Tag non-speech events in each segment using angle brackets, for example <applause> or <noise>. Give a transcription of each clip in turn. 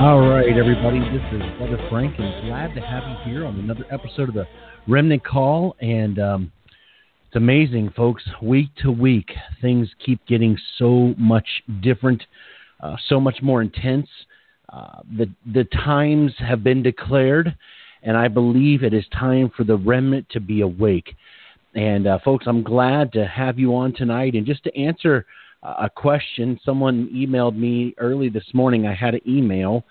All right, everybody, this is Brother Frank, and glad to have you here on another episode of the Remnant Call. And um, it's amazing, folks. Week to week, things keep getting so much different, uh, so much more intense. Uh, the the times have been declared, and I believe it is time for the remnant to be awake. And uh, folks, I'm glad to have you on tonight, and just to answer a question. Someone emailed me early this morning. I had an email,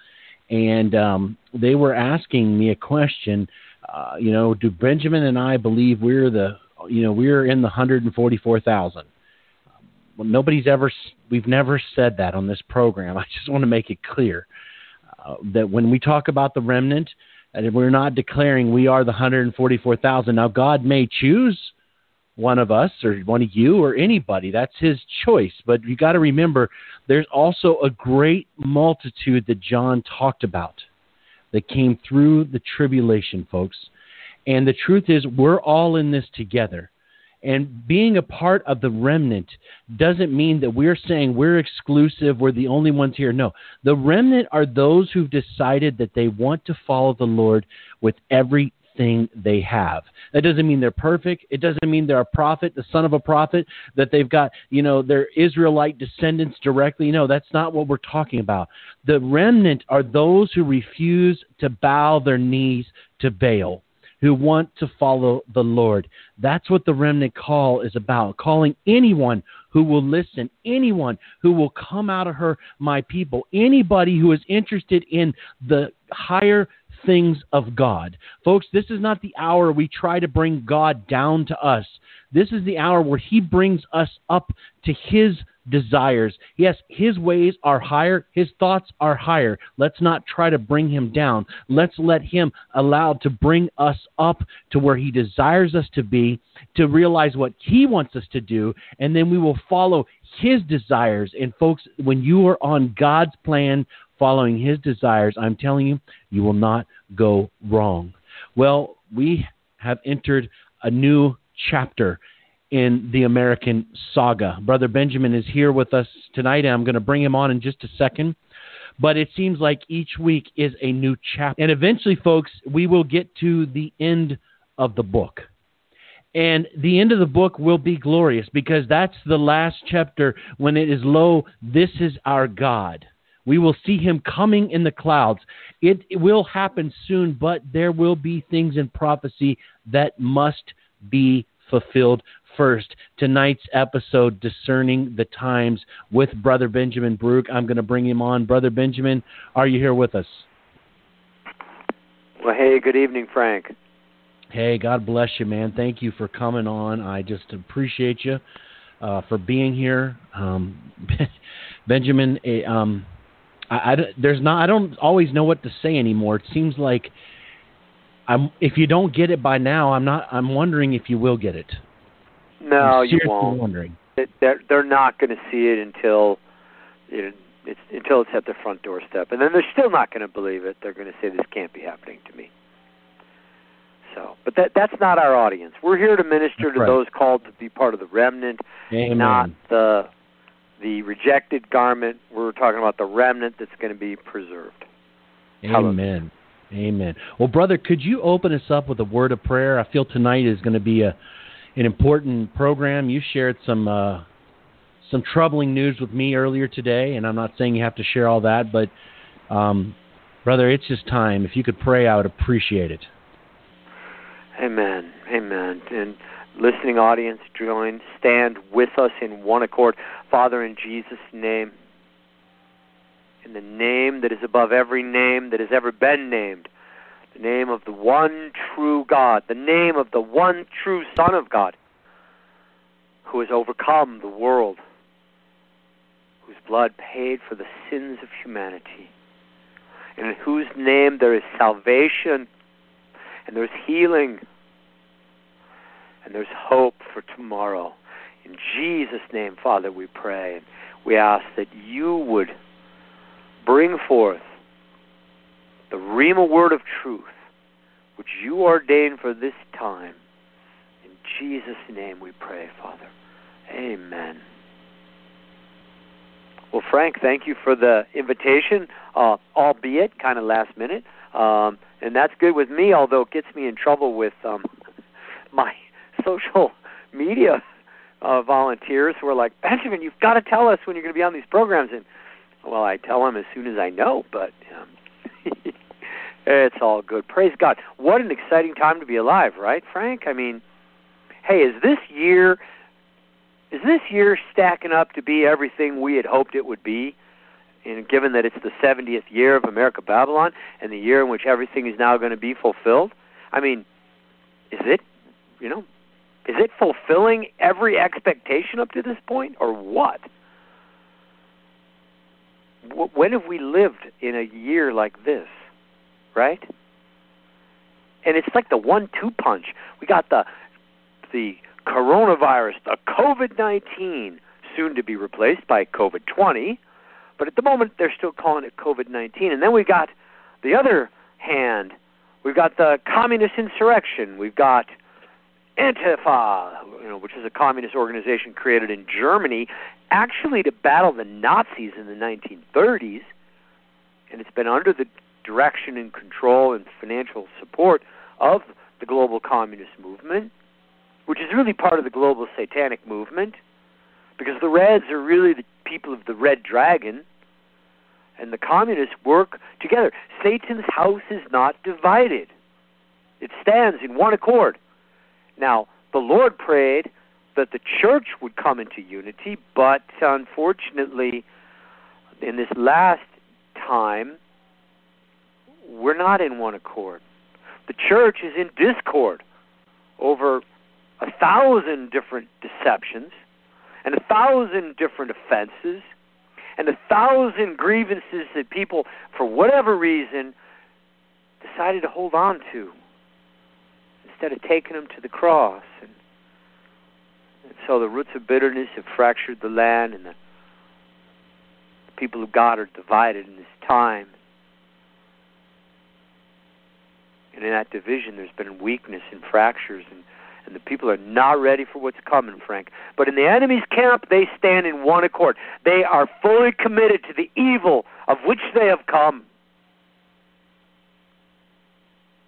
and um, they were asking me a question. Uh, you know, do Benjamin and I believe we're the, you know, we're in the 144,000? Well, nobody's ever, we've never said that on this program. <laughs> I just want to make it clear uh, that when we talk about the remnant, and we're not declaring we are the 144,000. Now, God may choose one of us or one of you or anybody. That's his choice. But you got to remember, there's also a great multitude that John talked about that came through the tribulation, folks. And the truth is, we're all in this together. And being a part of the remnant doesn't mean that we're saying we're exclusive, we're the only ones here. No. The remnant are those who've decided that they want to follow the Lord with every everything they have. That doesn't mean they're perfect. It doesn't mean they're a prophet, the son of a prophet, that they've got, you know, their Israelite descendants directly. No, that's not what we're talking about. The remnant are those who refuse to bow their knees to Baal who want to follow the Lord. That's what the remnant call is about. Calling anyone who will listen, anyone who will come out of her, my people, anybody who is interested in the higher things of God. Folks, this is not the hour we try to bring God down to us. This is the hour where He brings us up to His desires. Yes, His ways are higher, His thoughts are higher. Let's not try to bring Him down. Let's let Him allow to bring us up to where He desires us to be, to realize what He wants us to do, and then we will follow His desires. And folks, when you are on God's plan following his desires, I'm telling you, you will not go wrong. Well, we have entered a new chapter in the American saga. Brother Benjamin is here with us tonight, and I'm going to bring him on in just a second. But it seems like each week is a new chapter. And eventually, folks, we will get to the end of the book. And the end of the book will be glorious because that's the last chapter when it is, Lo, this is our God. We will see him coming in the clouds. It, it, will happen soon, but there will be things in prophecy that must be fulfilled first. Tonight's episode, Discerning the Times, with Brother Benjamin Baruch. I'm going to bring him on. Brother Benjamin, are you here with us? Well, hey, good evening, Frank. Hey, God bless you, man. Thank you for coming on. I just appreciate you uh, for being here. Um, <laughs> Benjamin, eh, um, I, I, there's not. I don't always know what to say anymore. It seems like I'm. If you don't get it by now, I'm not. I'm wondering if you will get it. No, you won't. Wondering. They're they're not going to see it until it, it's until it's at the front doorstep, and then they're still not going to believe it. They're going to say this can't be happening to me. So, but that that's not our audience. We're here to minister to right. those called to be part of the remnant, Amen. not the the rejected garment. We're talking about the remnant that's going to be preserved. Amen. Amen. Well, brother, could you open us up with a word of prayer? I feel tonight is going to be a an important program. You shared some uh, some troubling news with me earlier today, and I'm not saying you have to share all that, but um, brother, it's just time. If you could pray, I would appreciate it. Amen. Amen. And listening audience, join, stand with us in one accord. Father, in Jesus' name, in the name that is above every name that has ever been named, the name of the one true God, the name of the one true Son of God, who has overcome the world, whose blood paid for the sins of humanity, and in whose name there is salvation and there's healing and there's hope for tomorrow. In Jesus' name, Father, we pray. We ask that you would bring forth the Rhema word of truth, which you ordained for this time. In Jesus' name we pray, Father. Amen. Well, Frank, thank you for the invitation, uh, albeit kind of last minute. Um, and that's good with me, although it gets me in trouble with um, <laughs> my social <laughs> media uh, volunteers who are like, Benjamin, you've got to tell us when you're going to be on these programs. And well, I tell them as soon as I know, but um, <laughs> it's all good. Praise God! What an exciting time to be alive, right, Frank? I mean, hey, is this year is this year stacking up to be everything we had hoped it would be? And given that it's the 70th year of America Babylon and the year in which everything is now going to be fulfilled, I mean, is it, you know, is it fulfilling every expectation up to this point, or what? When have we lived in a year like this, right? And it's like the one-two punch. We got the the coronavirus, the COVID-19, soon to be replaced by COVID-20, but at the moment they're still calling it COVID-19. And then we got the other hand. We've got the communist insurrection. We've got Antifa, you know, which is a communist organization created in Germany, actually to battle the Nazis in the 1930s, and it's been under the direction and control and financial support of the global communist movement, which is really part of the global satanic movement, because the Reds are really the people of the Red Dragon, and the communists work together. Satan's house is not divided; it stands in one accord. Now, the Lord prayed that the church would come into unity, but unfortunately, in this last time, we're not in one accord. The church is in discord over a thousand different deceptions and a thousand different offenses and a thousand grievances that people, for whatever reason, decided to hold on to instead of taking them to the cross. And, and so the roots of bitterness have fractured the land, and the, the people of God are divided in this time. And in that division, there's been weakness and fractures, and, and the people are not ready for what's coming, Frank. But in the enemy's camp, they stand in one accord. They are fully committed to the evil of which they have come.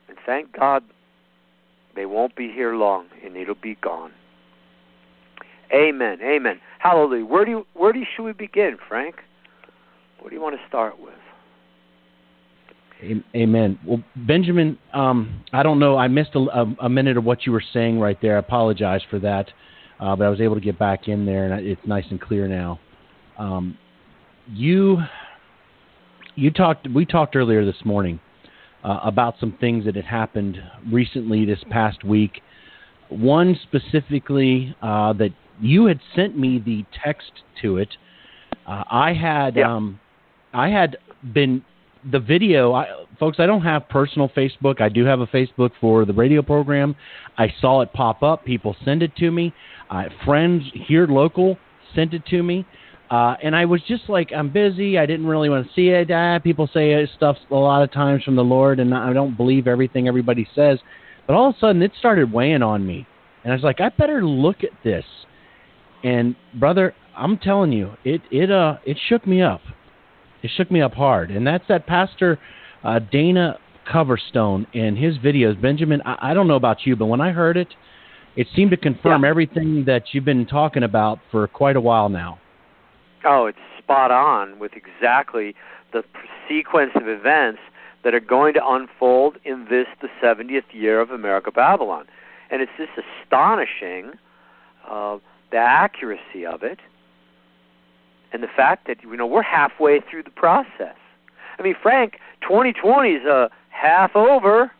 And thank God they won't be here long, and it'll be gone. Amen. Amen. Hallelujah. Where do you, where do you, should we begin, Frank? What do you want to start with? Amen. Well, Benjamin, um, I don't know. I missed a, a, minute of what you were saying right there. I apologize for that, uh, but I was able to get back in there, and it's nice and clear now. Um, you, you talked. We talked earlier this morning uh, about some things that had happened recently this past week. One specifically uh, that you had sent me the text to it. Uh, I had yeah. um, I had been the video. I, folks, I don't have personal Facebook. I do have a Facebook for the radio program. I saw it pop up. People send it to me. Uh, friends here local sent it to me. Uh, and I was just like, I'm busy. I didn't really want to see it. Ah, people say stuff a lot of times from the Lord, and I don't believe everything everybody says. But all of a sudden, it started weighing on me, and I was like, I better look at this. And brother, I'm telling you, it it uh it shook me up. It shook me up hard, and that's that Pastor uh, Dana Coverstone and his videos. Benjamin, I, I don't know about you, but when I heard it, it seemed to confirm yeah. everything that you've been talking about for quite a while now. Oh, it's spot on with exactly the sequence of events that are going to unfold in this, the 70th year of America Babylon. And it's just astonishing uh, the accuracy of it. and the fact that you know we're halfway through the process. I mean, Frank, 2020 is a half over,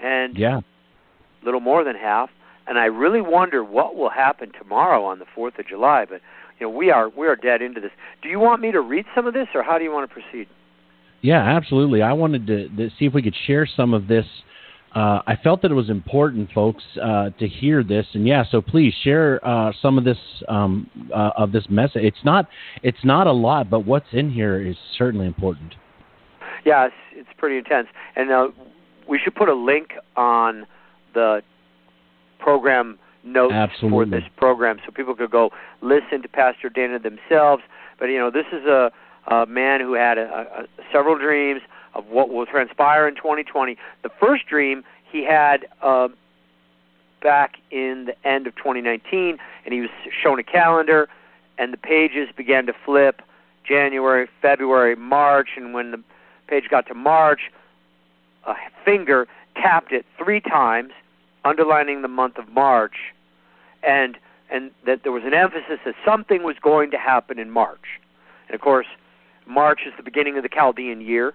and yeah, a little more than half. And I really wonder what will happen tomorrow on the Fourth of July. But you know, we are we are dead into this. Do you want me to read some of this, or how do you want to proceed? Yeah, absolutely. I wanted to, to see if we could share some of this. Uh, I felt that it was important, folks, uh, to hear this, and yeah. So please share uh, some of this um, uh, of this message. It's not it's not a lot, but what's in here is certainly important. Yeah, it's, it's pretty intense, and uh, we should put a link on the program notes Absolutely. for this program so people could go listen to Pastor Dana themselves. But you know, this is a, a man who had a, a, several dreams of what will transpire in 2020. The first dream he had uh, back in the end of 2019, and he was shown a calendar, and the pages began to flip. January, February, March, and when the page got to March, a finger tapped it three times underlining the month of March, and and that there was an emphasis that something was going to happen in March. And of course, March is the beginning of the Chaldean year,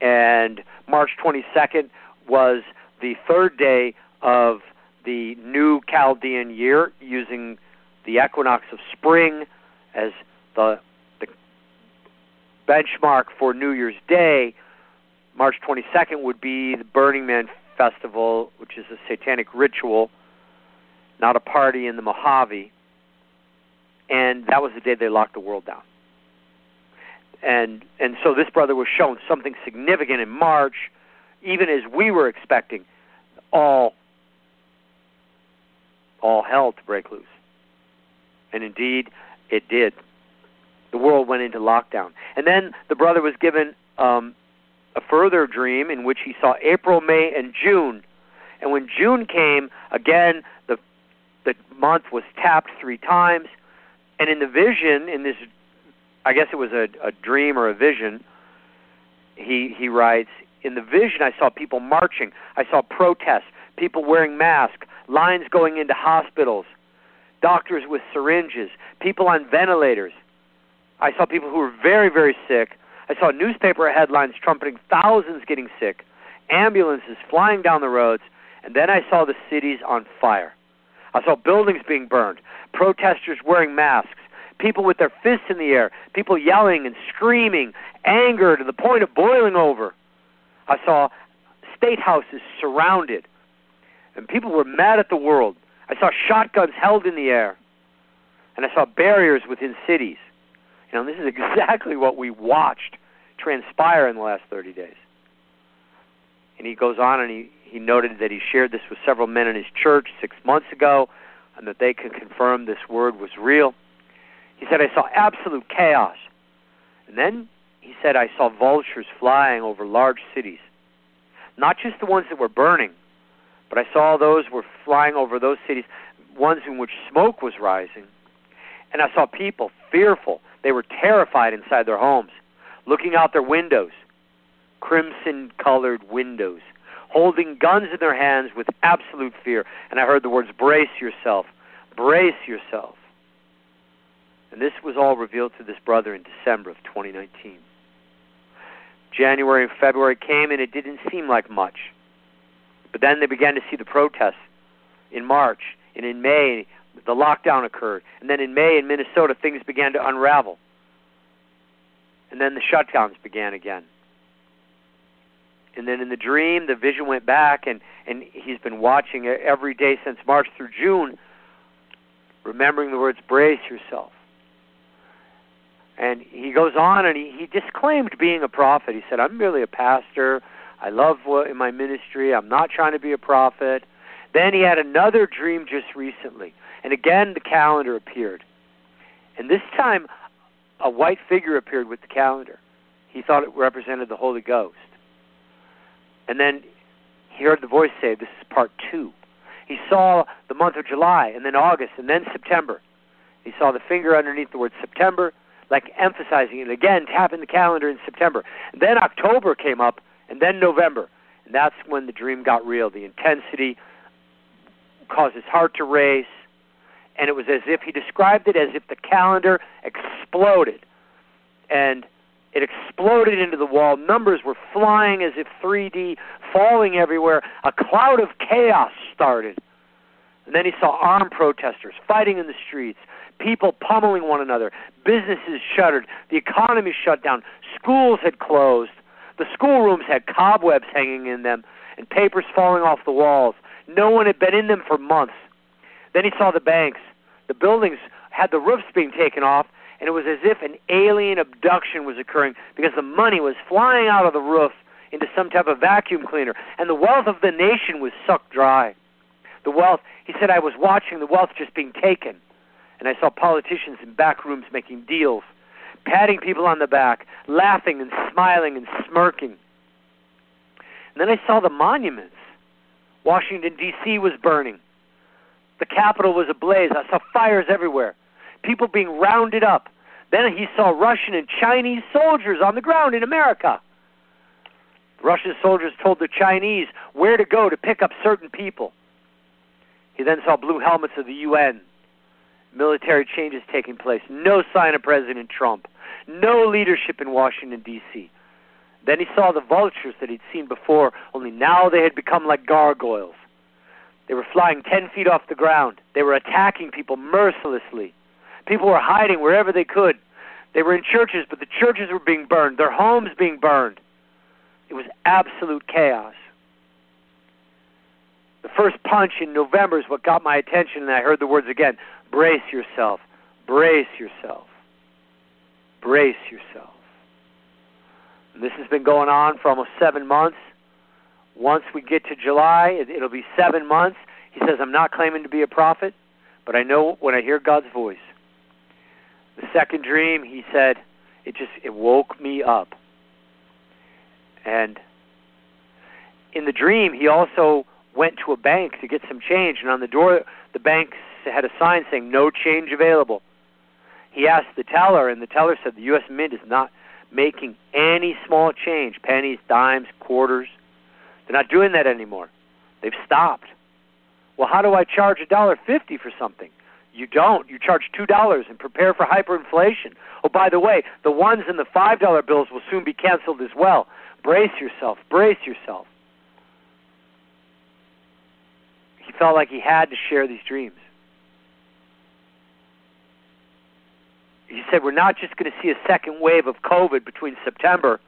and March 22nd was the third day of the new Chaldean year, using the equinox of spring as the the benchmark for New Year's Day. March 22nd would be the Burning Man festival, which is a satanic ritual, not a party in the Mojave. And that was the day they locked the world down. And and so this brother was shown something significant in March, even as we were expecting all all hell to break loose. And indeed it did. The world went into lockdown. And then the brother was given um, a further dream in which he saw April, May, and June. And when June came, again, the the month was tapped three times. And in the vision, in this, I guess it was a, a dream or a vision. He he writes, in the vision, I saw people marching. I saw protests, people wearing masks, lines going into hospitals, doctors with syringes, people on ventilators. I saw people who were very, very sick I saw newspaper headlines trumpeting thousands getting sick, ambulances flying down the roads, and then I saw the cities on fire. I saw buildings being burned, protesters wearing masks, people with their fists in the air, people yelling and screaming, anger to the point of boiling over. I saw state houses surrounded, and people were mad at the world. I saw shotguns held in the air, and I saw barriers within cities. You know, this is <laughs> exactly what we watched transpire in the last 30 days. And he goes on and he, he noted that he shared this with several men in his church six months ago and that they could confirm this word was real. He said, I saw absolute chaos. And then he said, I saw vultures flying over large cities. Not just the ones that were burning, but I saw those were flying over those cities, ones in which smoke was rising. And I saw people fearful. They were terrified inside their homes looking out their windows, crimson colored windows, holding guns in their hands with absolute fear. And I heard the words, brace yourself, brace yourself. And this was all revealed to this brother in December of 2019. January and February came, and it didn't seem like much. But then they began to see the protests in March, and in May, the lockdown occurred. And then in May in Minnesota, things began to unravel. And then the shutdowns began again. And then in the dream, the vision went back, and, and he's been watching every day since March through June, remembering the words, brace yourself. And he goes on and he, he disclaimed being a prophet. He said, I'm merely a pastor. I love what, in my ministry. I'm not trying to be a prophet. Then he had another dream just recently. And again, the calendar appeared. And this time, a white figure appeared with the calendar. He thought it represented the Holy Ghost. And then he heard the voice say, This is part two. He saw the month of July, and then August, and then September. He saw the finger underneath the word September, like emphasizing it again, tapping the calendar in September. And then October came up, and then November. And that's when the dream got real. The intensity caused his heart to race, and it was as if he described it as if the calendar exploded. And it exploded into the wall. Numbers were flying as if 3D, falling everywhere. A cloud of chaos started. And then he saw armed protesters fighting in the streets, people pummeling one another, businesses shuttered, the economy shut down, schools had closed, the schoolrooms had cobwebs hanging in them, and papers falling off the walls. No one had been in them for months. Then he saw the banks. The buildings had the roofs being taken off, and it was as if an alien abduction was occurring because the money was flying out of the roof into some type of vacuum cleaner, and the wealth of the nation was sucked dry. The wealth, he said, I was watching the wealth just being taken, and I saw politicians in back rooms making deals, patting people on the back, laughing and smiling and smirking. And then I saw the monuments. Washington, D.C. was burning. The Capitol was ablaze. I saw fires everywhere people being rounded up. Then he saw Russian and Chinese soldiers on the ground in America. Russian soldiers told the Chinese where to go to pick up certain people. He then saw blue helmets of the UN, military changes taking place, no sign of President Trump, no leadership in Washington, D.C. Then he saw the vultures that he'd seen before, only now they had become like gargoyles. They were flying 10 feet off the ground. They were attacking people mercilessly. People were hiding wherever they could. They were in churches, but the churches were being burned, their homes being burned. It was absolute chaos. The first punch in November is what got my attention, and I heard the words again brace yourself, brace yourself, brace yourself. And this has been going on for almost seven months. Once we get to July, it'll be seven months. He says, I'm not claiming to be a prophet, but I know when I hear God's voice. The second dream, he said, it just it woke me up. And in the dream, he also went to a bank to get some change, and on the door, the bank had a sign saying "No change available." He asked the teller, and the teller said the U.S. Mint is not making any small change, pennies, dimes, quarters. They're not doing that anymore. They've stopped. Well, how do I charge a dollar fifty for something? You don't. You charge two dollars and prepare for hyperinflation. Oh, by the way, the ones in the five dollar bills will soon be canceled as well. Brace yourself. Brace yourself. He felt like he had to share these dreams. He said, We're not just going to see a second wave of COVID between September,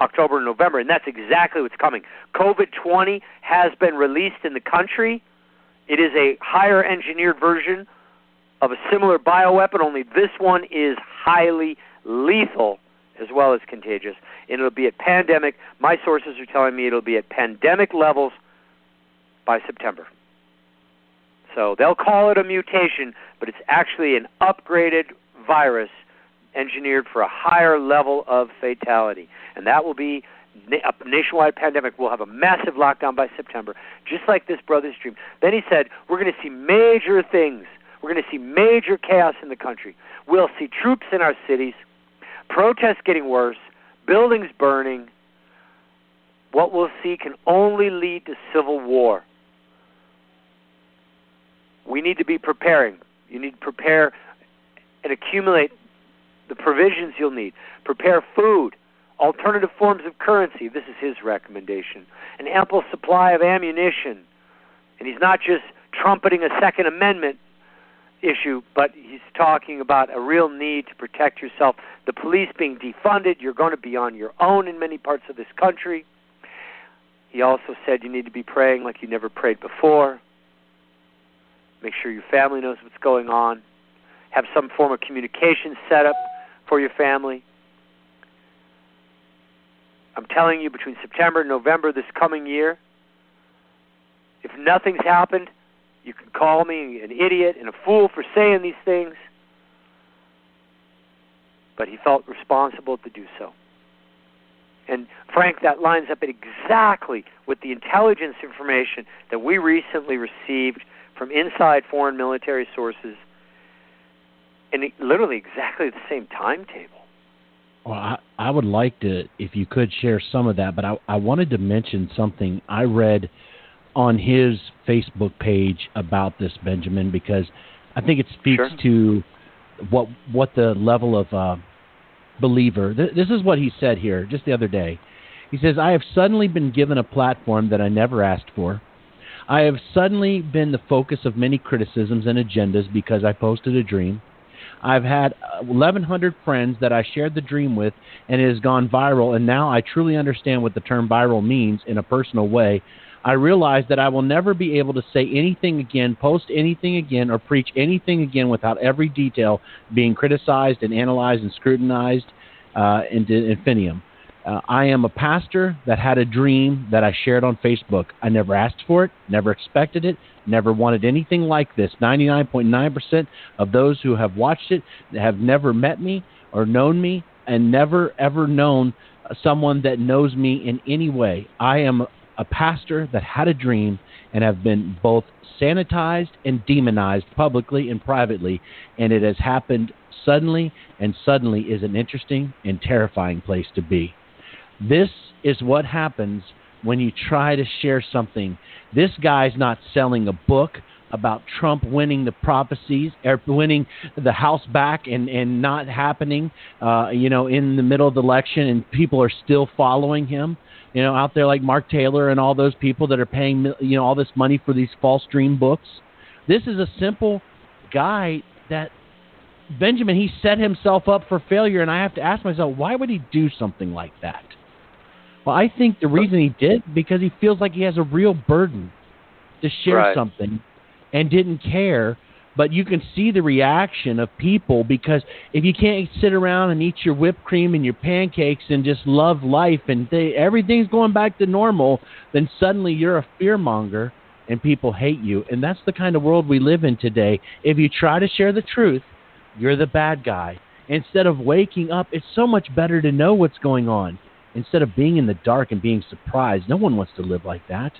October, and November, and that's exactly what's coming. COVID 20 has been released in the country it is a higher engineered version of a similar bioweapon, only this one is highly lethal as well as contagious. And it'll be at pandemic. My sources are telling me it'll be at pandemic levels by September. So they'll call it a mutation, but it's actually an upgraded virus engineered for a higher level of fatality. And that will be a nationwide pandemic. We'll have a massive lockdown by September, just like this brother's dream. Then he said, We're going to see major things. We're going to see major chaos in the country. We'll see troops in our cities, protests getting worse, buildings burning. What we'll see can only lead to civil war. We need to be preparing. You need to prepare and accumulate the provisions you'll need. Prepare food alternative forms of currency. This is his recommendation. An ample supply of ammunition. And he's not just trumpeting a Second Amendment issue, but he's talking about a real need to protect yourself. The police being defunded, you're going to be on your own in many parts of this country. He also said you need to be praying like you never prayed before. Make sure your family knows what's going on. Have some form of communication set up for your family. I'm telling you, between September and November this coming year, if nothing's happened, you can call me an idiot and a fool for saying these things. But he felt responsible to do so. And Frank, that lines up exactly with the intelligence information that we recently received from inside foreign military sources, and literally exactly the same timetable. Well, I, I would like to, if you could share some of that, but I, I wanted to mention something I read on his Facebook page about this, Benjamin, because I think it speaks Sure. to what what the level of uh, believer. Th- this is what he said here just the other day. He says, "I have suddenly been given a platform that I never asked for. I have suddenly been the focus of many criticisms and agendas because I posted a dream. I've had uh, 1,100 friends that I shared the dream with, and it has gone viral. And now I truly understand what the term viral means in a personal way. I realize that I will never be able to say anything again, post anything again, or preach anything again without every detail being criticized and analyzed and scrutinized uh, into infinitum. Uh, I am a pastor that had a dream that I shared on Facebook. I never asked for it, never expected it, never wanted anything like this. 99.9% of those who have watched it have never met me or known me and never ever known someone that knows me in any way. I am a pastor that had a dream and have been both sanitized and demonized publicly and privately, and it has happened suddenly, and suddenly is an interesting and terrifying place to be. This is what happens when you try to share something. This guy's not selling a book about Trump winning the prophecies or winning the House back and and not happening, uh, you know, in the middle of the election, and people are still following him. You know, out there like Mark Taylor and all those people that are paying you know all this money for these false dream books. This is a simple guy that Benjamin he set himself up for failure, and I have to ask myself, why would he do something like that? Well, I think the reason he did because he feels like he has a real burden to share Right. something and didn't care. But you can see the reaction of people because if you can't sit around and eat your whipped cream and your pancakes and just love life and they, everything's going back to normal, then suddenly you're a fearmonger and people hate you. And that's the kind of world we live in today. If you try to share the truth, you're the bad guy. Instead of waking up, it's so much better to know what's going on instead of being in the dark and being surprised. No one wants to live like that.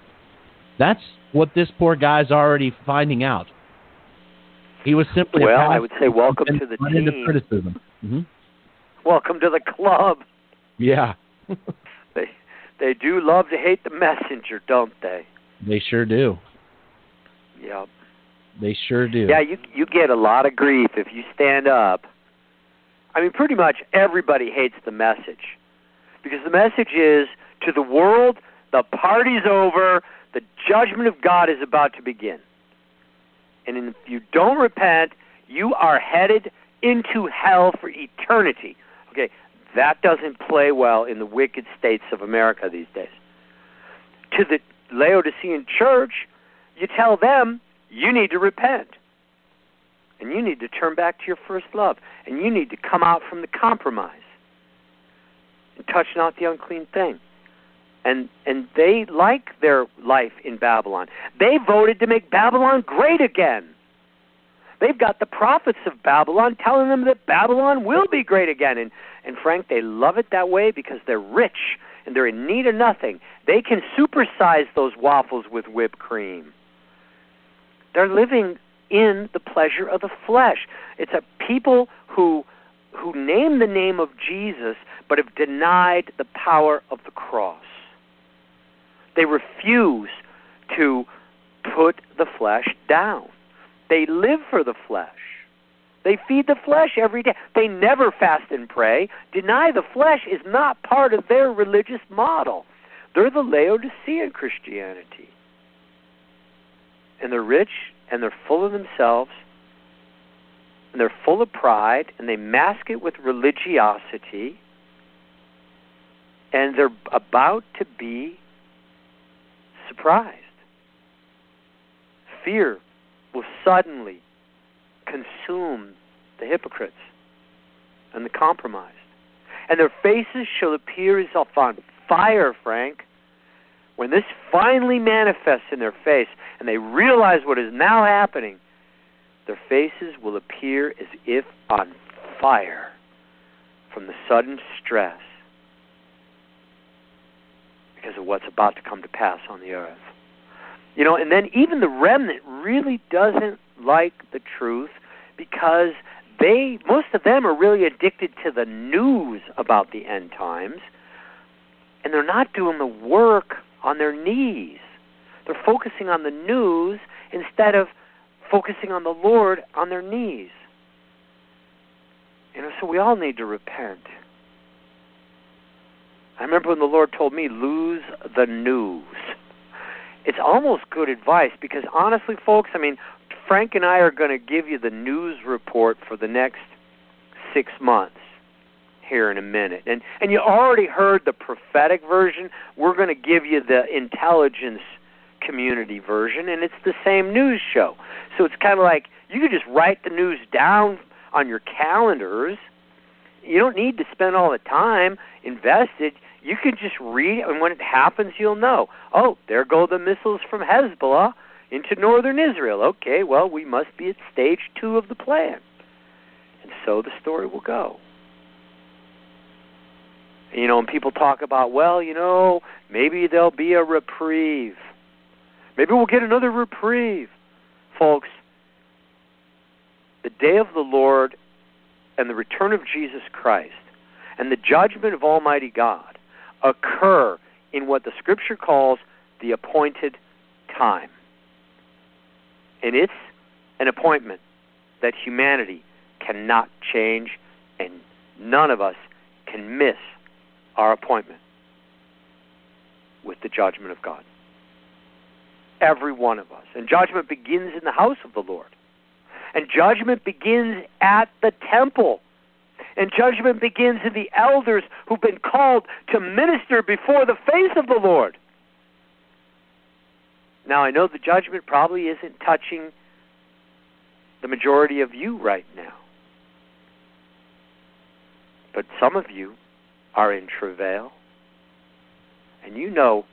That's what this poor guy's already finding out. He was simply Well, I would say welcome to the run into team. criticism. hmm Welcome to the club. Yeah, <laughs> They they do love to hate the messenger, don't they? they sure do. Yeah. They sure do. Yeah, you you get a lot of grief if you stand up. I mean, pretty much everybody hates the message because the message is to the world, the party's over, the judgment of God is about to begin. And if you don't repent, you are headed into hell for eternity. Okay, that doesn't play well in the wicked states of America these days. To the Laodicean church, you tell them you need to repent. And you need to turn back to your first love. And you need to come out from the compromise. Touch not the unclean thing. And and they like their life in Babylon. They voted to make Babylon great again. They've got the prophets of Babylon telling them that Babylon will be great again. And and Frank, they love it that way because they're rich and they're in need of nothing. They can supersize those waffles with whipped cream. They're living in the pleasure of the flesh. It's a people who who name the name of Jesus but have denied the power of the cross. They refuse to put the flesh down. They live for the flesh. They feed the flesh every day. They never fast and pray. Deny the flesh is not part of their religious model. They're the Laodicean Christianity. And they're rich and they're full of themselves and they're full of pride and they mask it with religiosity and they're about to be surprised. Fear will suddenly consume the hypocrites and the compromised. And their faces shall appear as if on fire, Frank. When this finally manifests in their face and they realize what is now happening, their faces will appear as if on fire from the sudden stress because of what's about to come to pass on the earth. You know, and then even the remnant really doesn't like the truth because they most of them are really addicted to the news about the end times and they're not doing the work on their knees. They're focusing on the news instead of focusing on the Lord on their knees. You know, so we all need to repent. I remember when the Lord told me, lose the news. It's almost good advice because honestly, folks, I mean, Frank and I are going to give you the news report for the next six months here in a minute. And and you already heard the prophetic version. We're going to give you the intelligence community version and it's the same news show. So it's kind of like you could just write the news down on your calendars. You don't need to spend all the time invested. You can just read and when it happens you'll know. Oh, there go the missiles from Hezbollah into northern Israel. Okay, well, we must be at stage 2 of the plan. And so the story will go. You know, and people talk about, well, you know, maybe there'll be a reprieve. Maybe we'll get another reprieve. Folks, the day of the Lord and the return of Jesus Christ and the judgment of Almighty God occur in what the Scripture calls the appointed time. And it's an appointment that humanity cannot change, and none of us can miss our appointment with the judgment of God. Every one of us. And judgment begins in the house of the Lord. And judgment begins at the temple. And judgment begins in the elders who've been called to minister before the face of the Lord. Now, I know the judgment probably isn't touching the majority of you right now. But some of you are in travail. And you know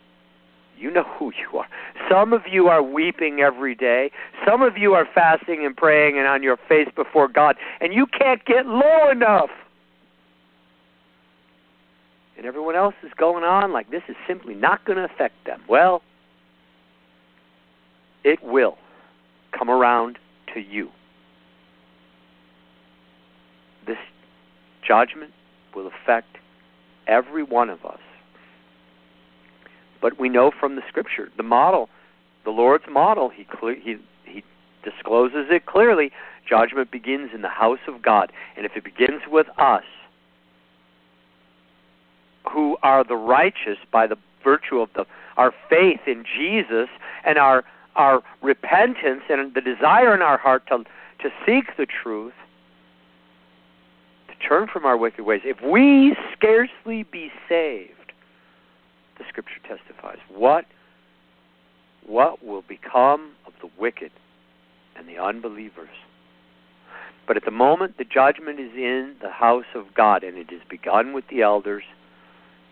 you know who you are. Some of you are weeping every day. Some of you are fasting and praying and on your face before God, and you can't get low enough. And everyone else is going on like this is simply not going to affect them. Well, it will come around to you. This judgment will affect every one of us. But we know from the scripture, the model, the Lord's model, he he he discloses it clearly. Judgment begins in the house of God, and if it begins with us, who are the righteous by the virtue of the our faith in Jesus and our our repentance and the desire in our heart to to seek the truth, to turn from our wicked ways. If we scarcely be saved, the scripture testifies, what what will become of the wicked and the unbelievers? But at the moment the judgment is in the house of God and it has begun with the elders,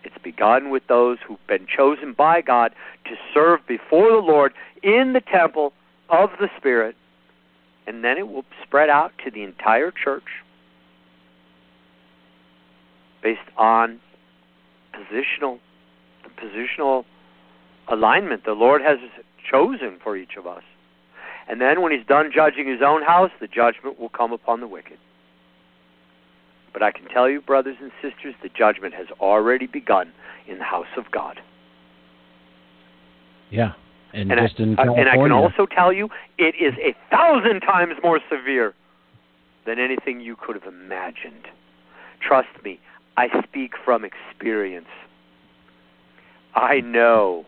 it's begun with those who've been chosen by God to serve before the Lord in the temple of the Spirit, and then it will spread out to the entire church based on positional positional alignment the Lord has chosen for each of us. And then when he's done judging his own house, the judgment will come upon the wicked. But I can tell you, brothers and sisters, the judgment has already begun in the house of God. Yeah. And, and just I, in uh, California. and I can also tell you, it is a thousand times more severe than anything you could have imagined. Trust me, I speak from experience. I know.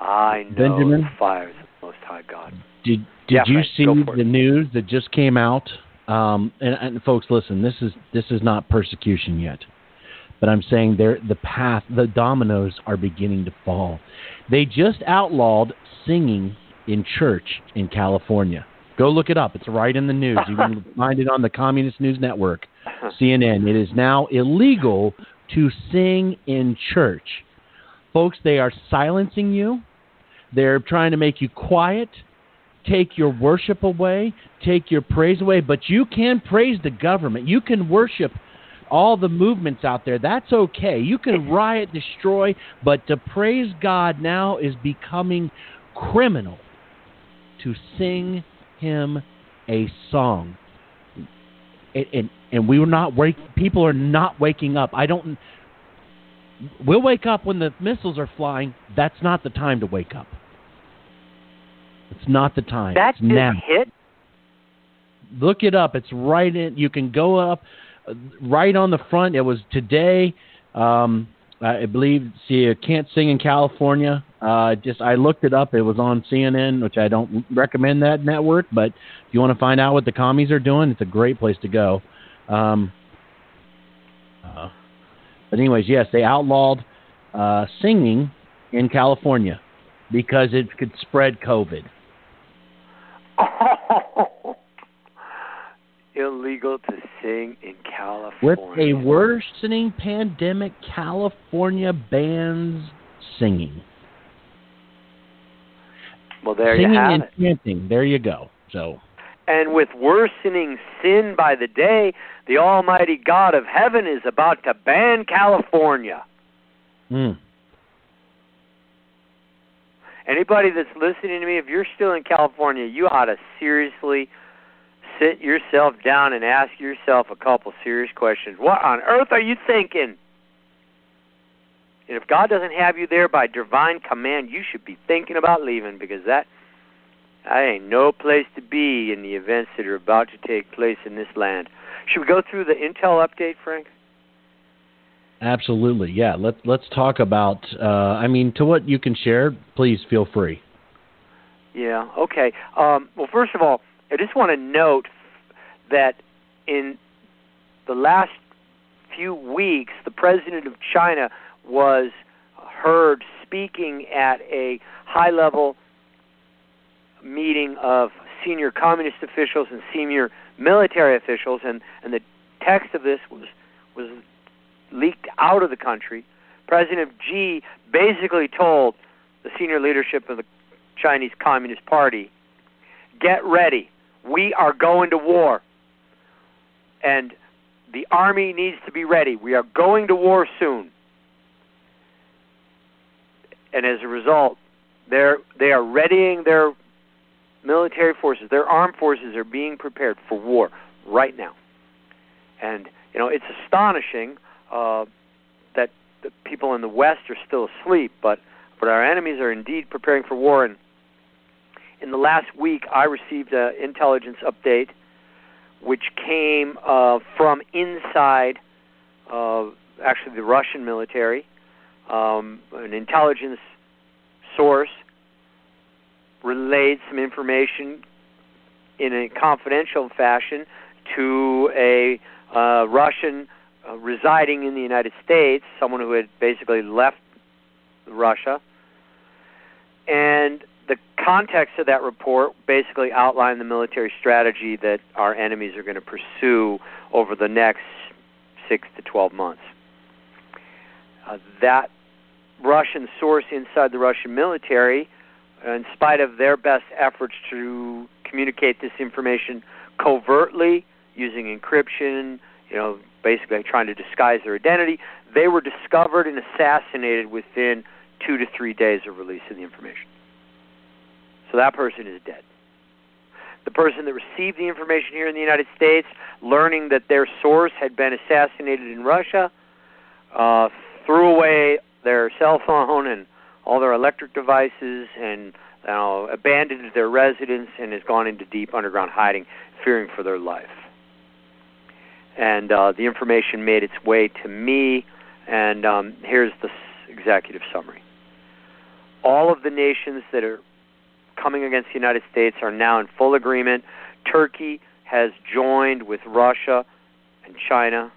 I know Benjamin? the fires of the Most High God. Did did Yeah, you Frank, see the news that just came out? Um, and, and folks, listen, this is this is not persecution yet, but I'm saying there the path, the dominoes are beginning to fall. They just outlawed singing in church in California. Go look it up. It's right in the news. You can <laughs> find it on the Communist News Network, CNN. It is now illegal to sing in church. Folks, they are silencing you. They're trying to make you quiet, take your worship away, take your praise away, but you can praise the government. You can worship all the movements out there. That's okay. You can riot, destroy, but to praise God now is becoming criminal to sing him a song. And, and, we were not wake, people are not waking up. I don't We'll wake up when the missiles are flying. That's not the time to wake up. It's not the time. That it's now. hit. Look it up. It's right in. You can go up uh, right on the front. It was today. Um, I believe. See, can't sing in California. Uh, just I looked it up. It was on CNN, which I don't recommend that network. But if you want to find out what the commies are doing, it's a great place to go. Um, uh, but anyways, yes, they outlawed uh, singing in California because it could spread COVID. Oh, <laughs> illegal to sing in California. With a worsening pandemic, California bans singing. Well, there singing you have and it. chanting. There you go. So. And with worsening sin by the day, the Almighty God of heaven is about to ban California. Hmm. Anybody that's listening to me, if you're still in California, you ought to seriously sit yourself down and ask yourself a couple serious questions. What on earth are you thinking? And if God doesn't have you there by divine command, you should be thinking about leaving because that that ain't no place to be in the events that are about to take place in this land. Should we go through the intel update, Frank? Absolutely, yeah. Let let's talk about. Uh, I mean, to what you can share, please feel free. Yeah. Okay. Um, well, first of all, I just want to note that in the last few weeks, the president of China was heard speaking at a high-level meeting of senior communist officials and senior military officials, and and the text of this was was leaked out of the country. President Xi basically told the senior leadership of the Chinese Communist Party, "Get ready. We are going to war." And the army needs to be ready. We are going to war soon. And as a result, they're they are readying their military forces, their armed forces are being prepared for war right now. And you know, it's astonishing uh, that the people in the West are still asleep, but but our enemies are indeed preparing for war. And in the last week, I received an intelligence update, which came uh, from inside, uh, actually the Russian military, um, an intelligence source relayed some information in a confidential fashion to a uh, Russian uh, residing in the United States, someone who had basically left Russia. And the context of that report basically outlined the military strategy that our enemies are going to pursue over the next six to 12 months. Uh, that Russian source inside the Russian military, in spite of their best efforts to communicate this information covertly using encryption, you know, basically trying to disguise their identity, they were discovered and assassinated within two to three days of releasing the information. So that person is dead. The person that received the information here in the United States, learning that their source had been assassinated in Russia, uh, threw away their cell phone and all their electric devices and you know, abandoned their residence and has gone into deep underground hiding, fearing for their life. And uh, the information made its way to me, and um, here's the executive summary. All of the nations that are coming against the United States are now in full agreement. Turkey has joined with Russia and China,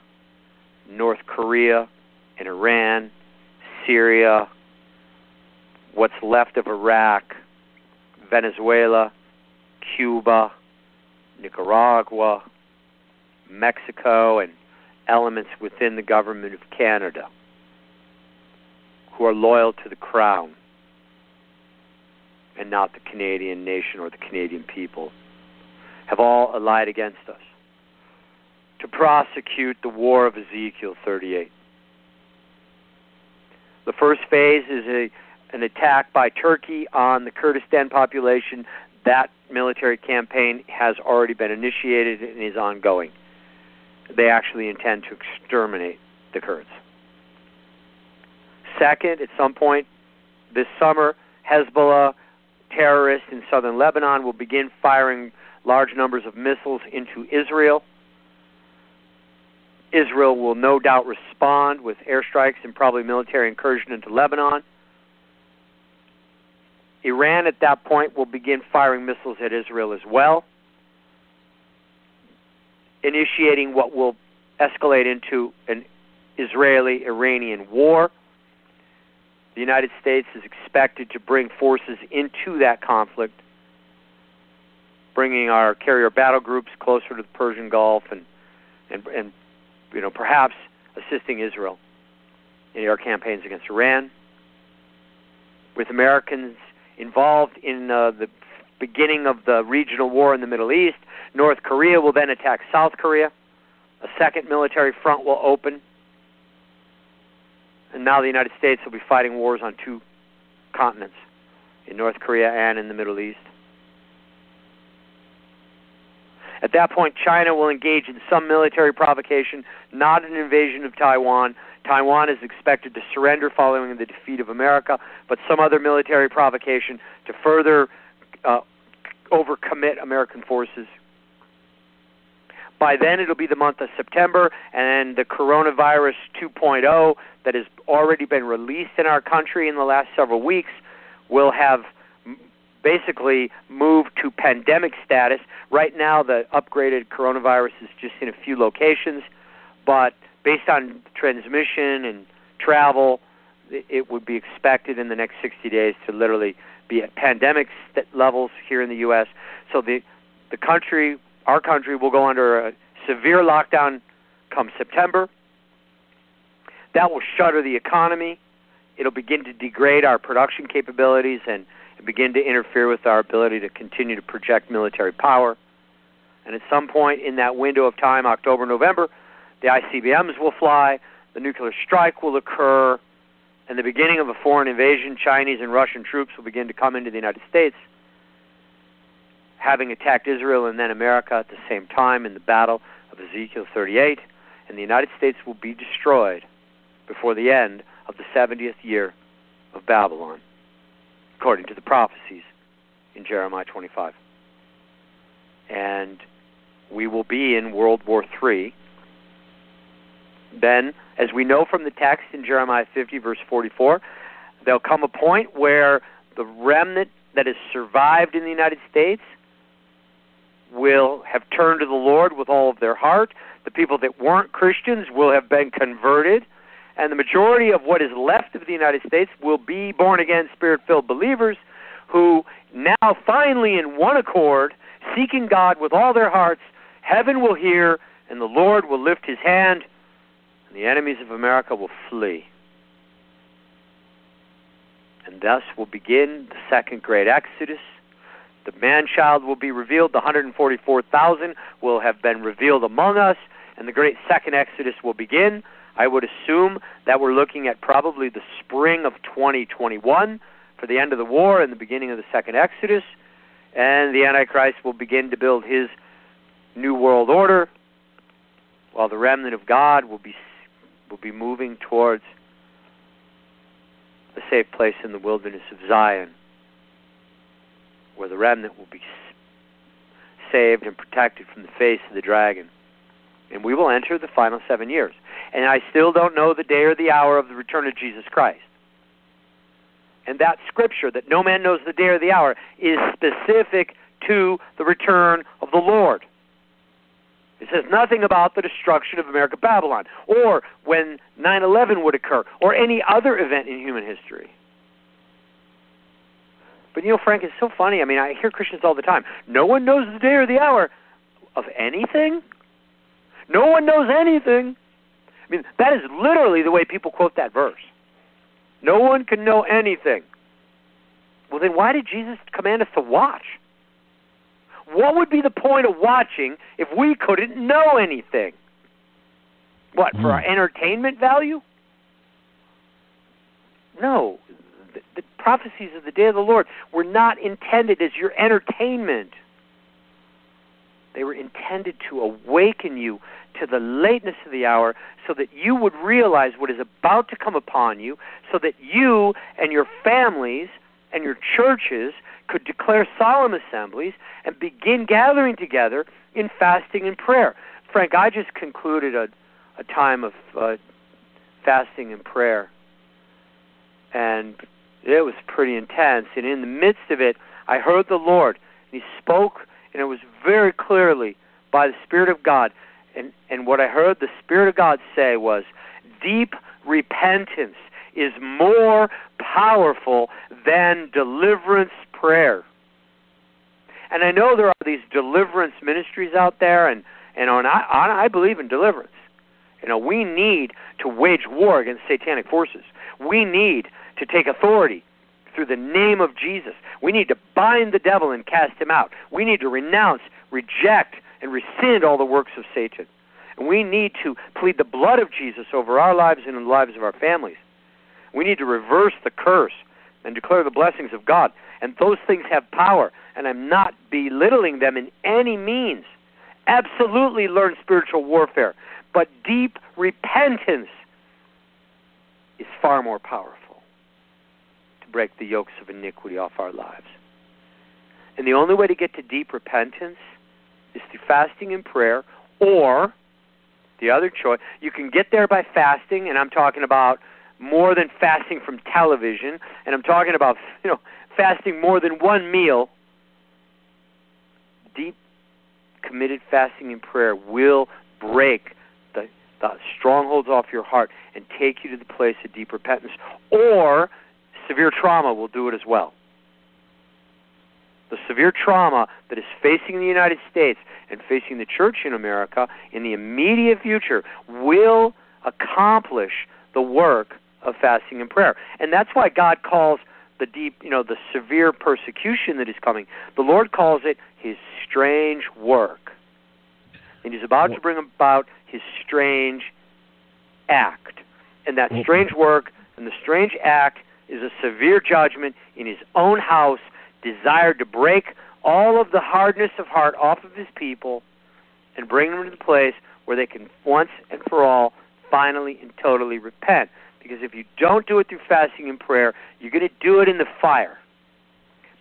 North Korea and Iran, Syria, what's left of Iraq, Venezuela, Cuba, Nicaragua, Mexico, and elements within the government of Canada who are loyal to the crown and not the Canadian nation or the Canadian people, have all allied against us to prosecute the war of Ezekiel 38. The first phase is a, an attack by Turkey on the Kurdistan population. That military campaign has already been initiated and is ongoing. They actually intend to exterminate the Kurds. Second, at some point this summer, Hezbollah terrorists in southern Lebanon will begin firing large numbers of missiles into Israel. Israel will no doubt respond with airstrikes and probably military incursion into Lebanon. Iran at that point will begin firing missiles at Israel as well, initiating what will escalate into an Israeli Iranian war. The United States is expected to bring forces into that conflict, bringing our carrier battle groups closer to the Persian Gulf and, and, and you know, perhaps assisting Israel in air campaigns against Iran. With Americans involved in uh, the beginning of the regional war in the Middle East, North Korea will then attack South Korea. A second military front will open and now the United States will be fighting wars on two continents, in North Korea and in the Middle East. At that point, China will engage in some military provocation, not an invasion of Taiwan. Taiwan is expected to surrender following the defeat of America, but some other military provocation to further uh, overcommit American forces by then, it'll be the month of September, and the coronavirus 2.0 that has already been released in our country in the last several weeks will have basically moved to pandemic status. Right now, the upgraded coronavirus is just in a few locations, but based on transmission and travel, it would be expected in the next 60 days to literally be at pandemic levels here in the U.S. So the the country our country will go under a severe lockdown come September. That will shutter the economy. It'll begin to degrade our production capabilities and begin to interfere with our ability to continue to project military power. And at some point in that window of time, October, November, the ICBMs will fly, the nuclear strike will occur, and the beginning of a foreign invasion, Chinese and Russian troops will begin to come into the United States having attacked Israel and then America at the same time in the battle of Ezekiel 38, and the United States will be destroyed before the end of the 70th year of Babylon, according to the prophecies in Jeremiah 25. And we will be in World War III. Then, as we know from the text in Jeremiah 50, verse 44, there'll come a point where the remnant that has survived in the United States will have turned to the Lord with all of their heart. The people that weren't Christians will have been converted. And the majority of what is left of the United States will be born again, spirit filled believers who now finally, in one accord, seeking God with all their hearts, heaven will hear and the Lord will lift his hand and the enemies of America will flee. And thus will begin the second great Exodus the man child will be revealed. The 144,000 will have been revealed among us, and the great second Exodus will begin. I would assume that we're looking at probably the spring of 2021 for the end of the war and the beginning of the second Exodus, and the Antichrist will begin to build his new world order, while the remnant of God will be will be moving towards a safe place in the wilderness of Zion where the remnant will be saved and protected from the face of the dragon. And we will enter the final seven years. And I still don't know the day or the hour of the return of Jesus Christ. And that scripture, that no man knows the day or the hour, is specific to the return of the Lord. It says nothing about the destruction of America Babylon, or when 9 11 would occur, or any other event in human history. But you know, Frank, it's so funny. I mean, I hear Christians all the time. No one knows the day or the hour of anything. No one knows anything. I mean, that is literally the way people quote that verse. No one can know anything. Well, then why did Jesus command us to watch? What would be the point of watching if we couldn't know anything? What, for our hmm. entertainment value? No, the, the prophecies of the day of the Lord were not intended as your entertainment. They were intended to awaken you to the lateness of the hour so that you would realize what is about to come upon you, so that you and your families and your churches could declare solemn assemblies and begin gathering together in fasting and prayer. Frank, I just concluded a, a time of uh, fasting and prayer, and it was pretty intense. And in the midst of it, I heard the Lord. He spoke, and it was very clearly by the Spirit of God. And, and what I heard the Spirit of God say was, deep repentance is more powerful than deliverance prayer. And I know there are these deliverance ministries out there, and and on, I, I believe in deliverance. You know, we need to wage war against satanic forces. We need to take authority through the name of Jesus. We need to bind the devil and cast him out. We need to renounce, reject, and rescind all the works of Satan. And we need to plead the blood of Jesus over our lives and the lives of our families. We need to reverse the curse and declare the blessings of God. And those things have power, and I'm not belittling them in any means. Absolutely learn spiritual warfare, but deep repentance is far more powerful to break the yokes of iniquity off our lives. And the only way to get to deep repentance is through fasting and prayer, or the other choice, you can get there by fasting, and I'm talking about more than fasting from television, and I'm talking about you know fasting more than one meal. Deep, committed fasting and prayer will break the, the strongholds off your heart and take you to the place of deep repentance. Or severe trauma will do it as well. The severe trauma that is facing the United States and facing the church in America in the immediate future will accomplish the work of fasting and prayer. And that's why God calls the deep, you know, the severe persecution that is coming, the Lord calls it his strange work. And he's about to bring about his strange act. And that strange work and the strange act is a severe judgment in his own house, desired to break all of the hardness of heart off of his people and bring them to the place where they can once and for all finally and totally repent. Because if you don't do it through fasting and prayer, you're going to do it in the fire.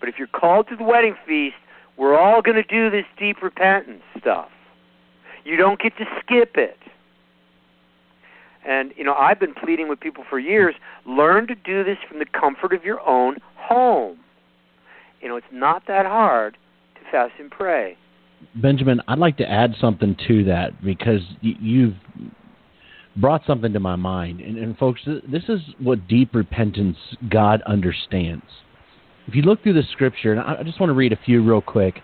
But if you're called to the wedding feast, we're all going to do this deep repentance stuff. You don't get to skip it. And, you know, I've been pleading with people for years learn to do this from the comfort of your own home. You know, it's not that hard to fast and pray. Benjamin, I'd like to add something to that because you've brought something to my mind. And, and folks, this is what deep repentance God understands. If you look through the scripture, and I just want to read a few real quick.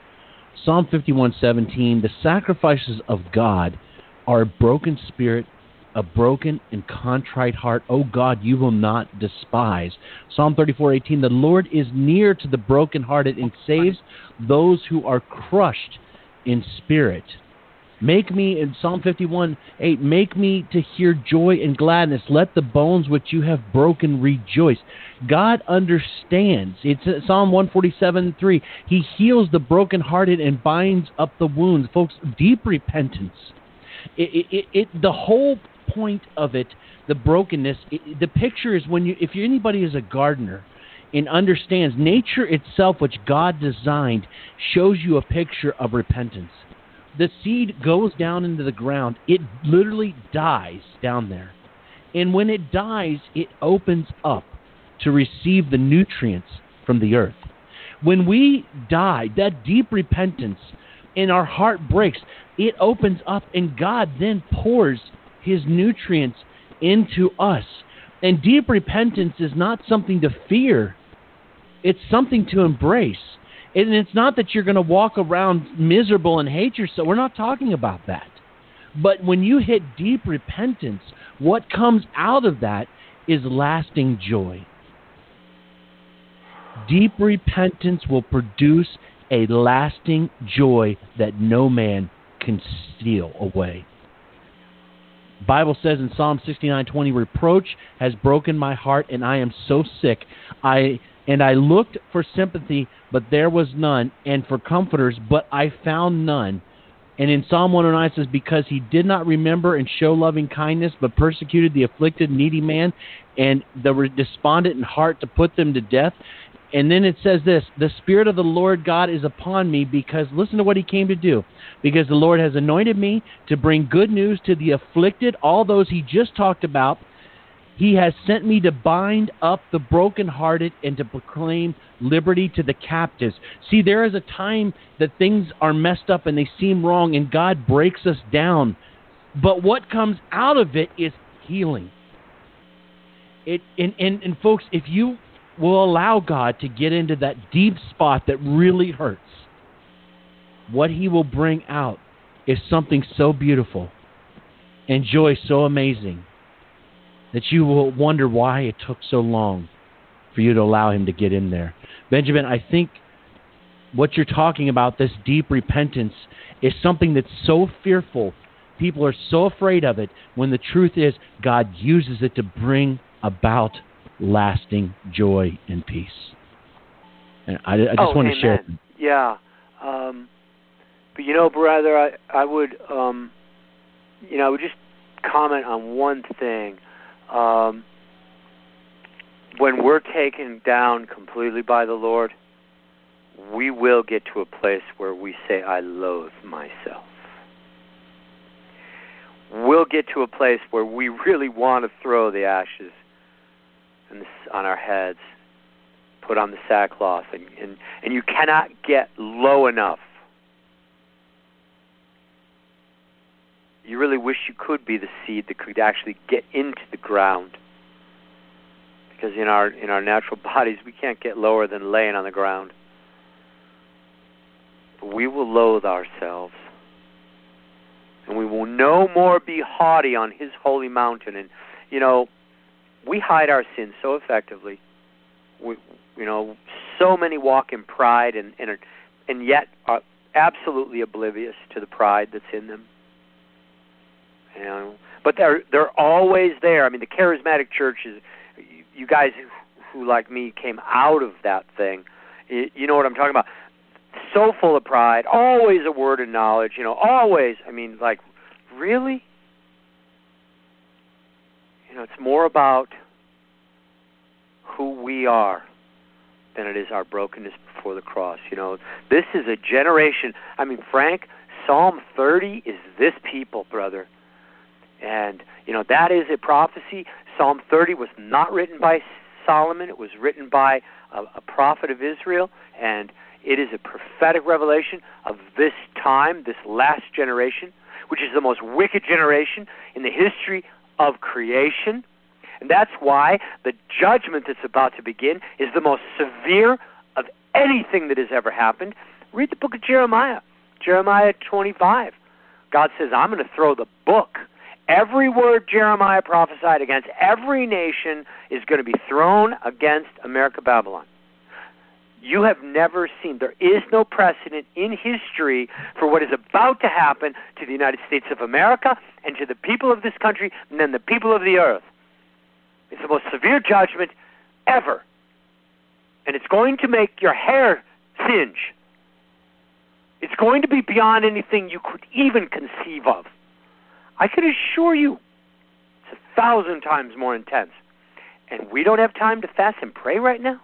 Psalm 51:17, the sacrifices of God are a broken spirit, a broken and contrite heart. O God, you will not despise. Psalm 34:18, the Lord is near to the brokenhearted and saves those who are crushed in spirit. Make me, in Psalm 51 8, make me to hear joy and gladness. Let the bones which you have broken rejoice. God understands. It's Psalm 147 3. He heals the brokenhearted and binds up the wounds. Folks, deep repentance. It, it, it, the whole point of it, the brokenness, the picture is when you, if anybody is a gardener, and understands nature itself, which God designed, shows you a picture of repentance the seed goes down into the ground, it literally dies down there. And when it dies, it opens up to receive the nutrients from the earth. When we die, that deep repentance and our heart breaks, it opens up, and God then pours His nutrients into us. And deep repentance is not something to fear, it's something to embrace. And it's not that you're going to walk around miserable and hate yourself. We're not talking about that. But when you hit deep repentance, what comes out of that is lasting joy. Deep repentance will produce a lasting joy that no man can steal away. Bible says in Psalm 69:20 reproach has broken my heart and I am so sick I and I looked for sympathy, but there was none, and for comforters, but I found none. And in Psalm 109 it says, Because he did not remember and show loving kindness, but persecuted the afflicted, needy man, and the despondent in heart to put them to death. And then it says this The Spirit of the Lord God is upon me because, listen to what he came to do. Because the Lord has anointed me to bring good news to the afflicted, all those he just talked about. He has sent me to bind up the brokenhearted and to proclaim liberty to the captives. See, there is a time that things are messed up and they seem wrong, and God breaks us down. But what comes out of it is healing. It and, and, and folks, if you will allow God to get into that deep spot that really hurts, what He will bring out is something so beautiful and joy so amazing that you will wonder why it took so long for you to allow Him to get in there. Benjamin, I think what you're talking about, this deep repentance, is something that's so fearful. People are so afraid of it when the truth is God uses it to bring about lasting joy and peace. And I, I just oh, want amen. to share. Yeah, um, but you know, brother, I I would um, you know I would just comment on one thing. Um, when we're taken down completely by the Lord, we will get to a place where we say, "I loathe myself." We'll get to a place where we really want to throw the ashes on our heads, put on the sackcloth, and, and and you cannot get low enough. You really wish you could be the seed that could actually get into the ground. Because in our in our natural <laughs> bodies, we can't get lower than laying on the ground. But we will loathe ourselves, and we will no more be haughty on His holy mountain. And you know, we hide our sins so effectively. We, you know, so many walk in pride and and, are, and yet are absolutely oblivious to the pride that's in them. You know, but they're they're always there. I mean, the charismatic church is. You guys who, who like me came out of that thing. You, you know what I'm talking about? So full of pride, always a word of knowledge. You know, always. I mean, like, really? You know, it's more about who we are than it is our brokenness before the cross. You know, this is a generation. I mean, Frank, Psalm 30 is this people, brother. And, you know, that is a prophecy. Psalm 30 was not written by Solomon, it was written by a, a prophet of Israel. And it is a prophetic revelation of this time, this last generation, which is the most wicked generation in the history of creation. And that's why the judgment that's about to begin is the most severe of anything that has ever happened. Read the book of Jeremiah, Jeremiah 25. God says, I'm going to throw the book. Every word Jeremiah prophesied against every nation is going to be thrown against America Babylon. You have never seen, there is no precedent in history for what is about to happen to the United States of America and to the people of this country and then the people of the earth. It's the most severe judgment ever. And it's going to make your hair singe. It's going to be beyond anything you could even conceive of. I can assure you, it's a thousand times more intense. And we don't have time to fast and pray right now?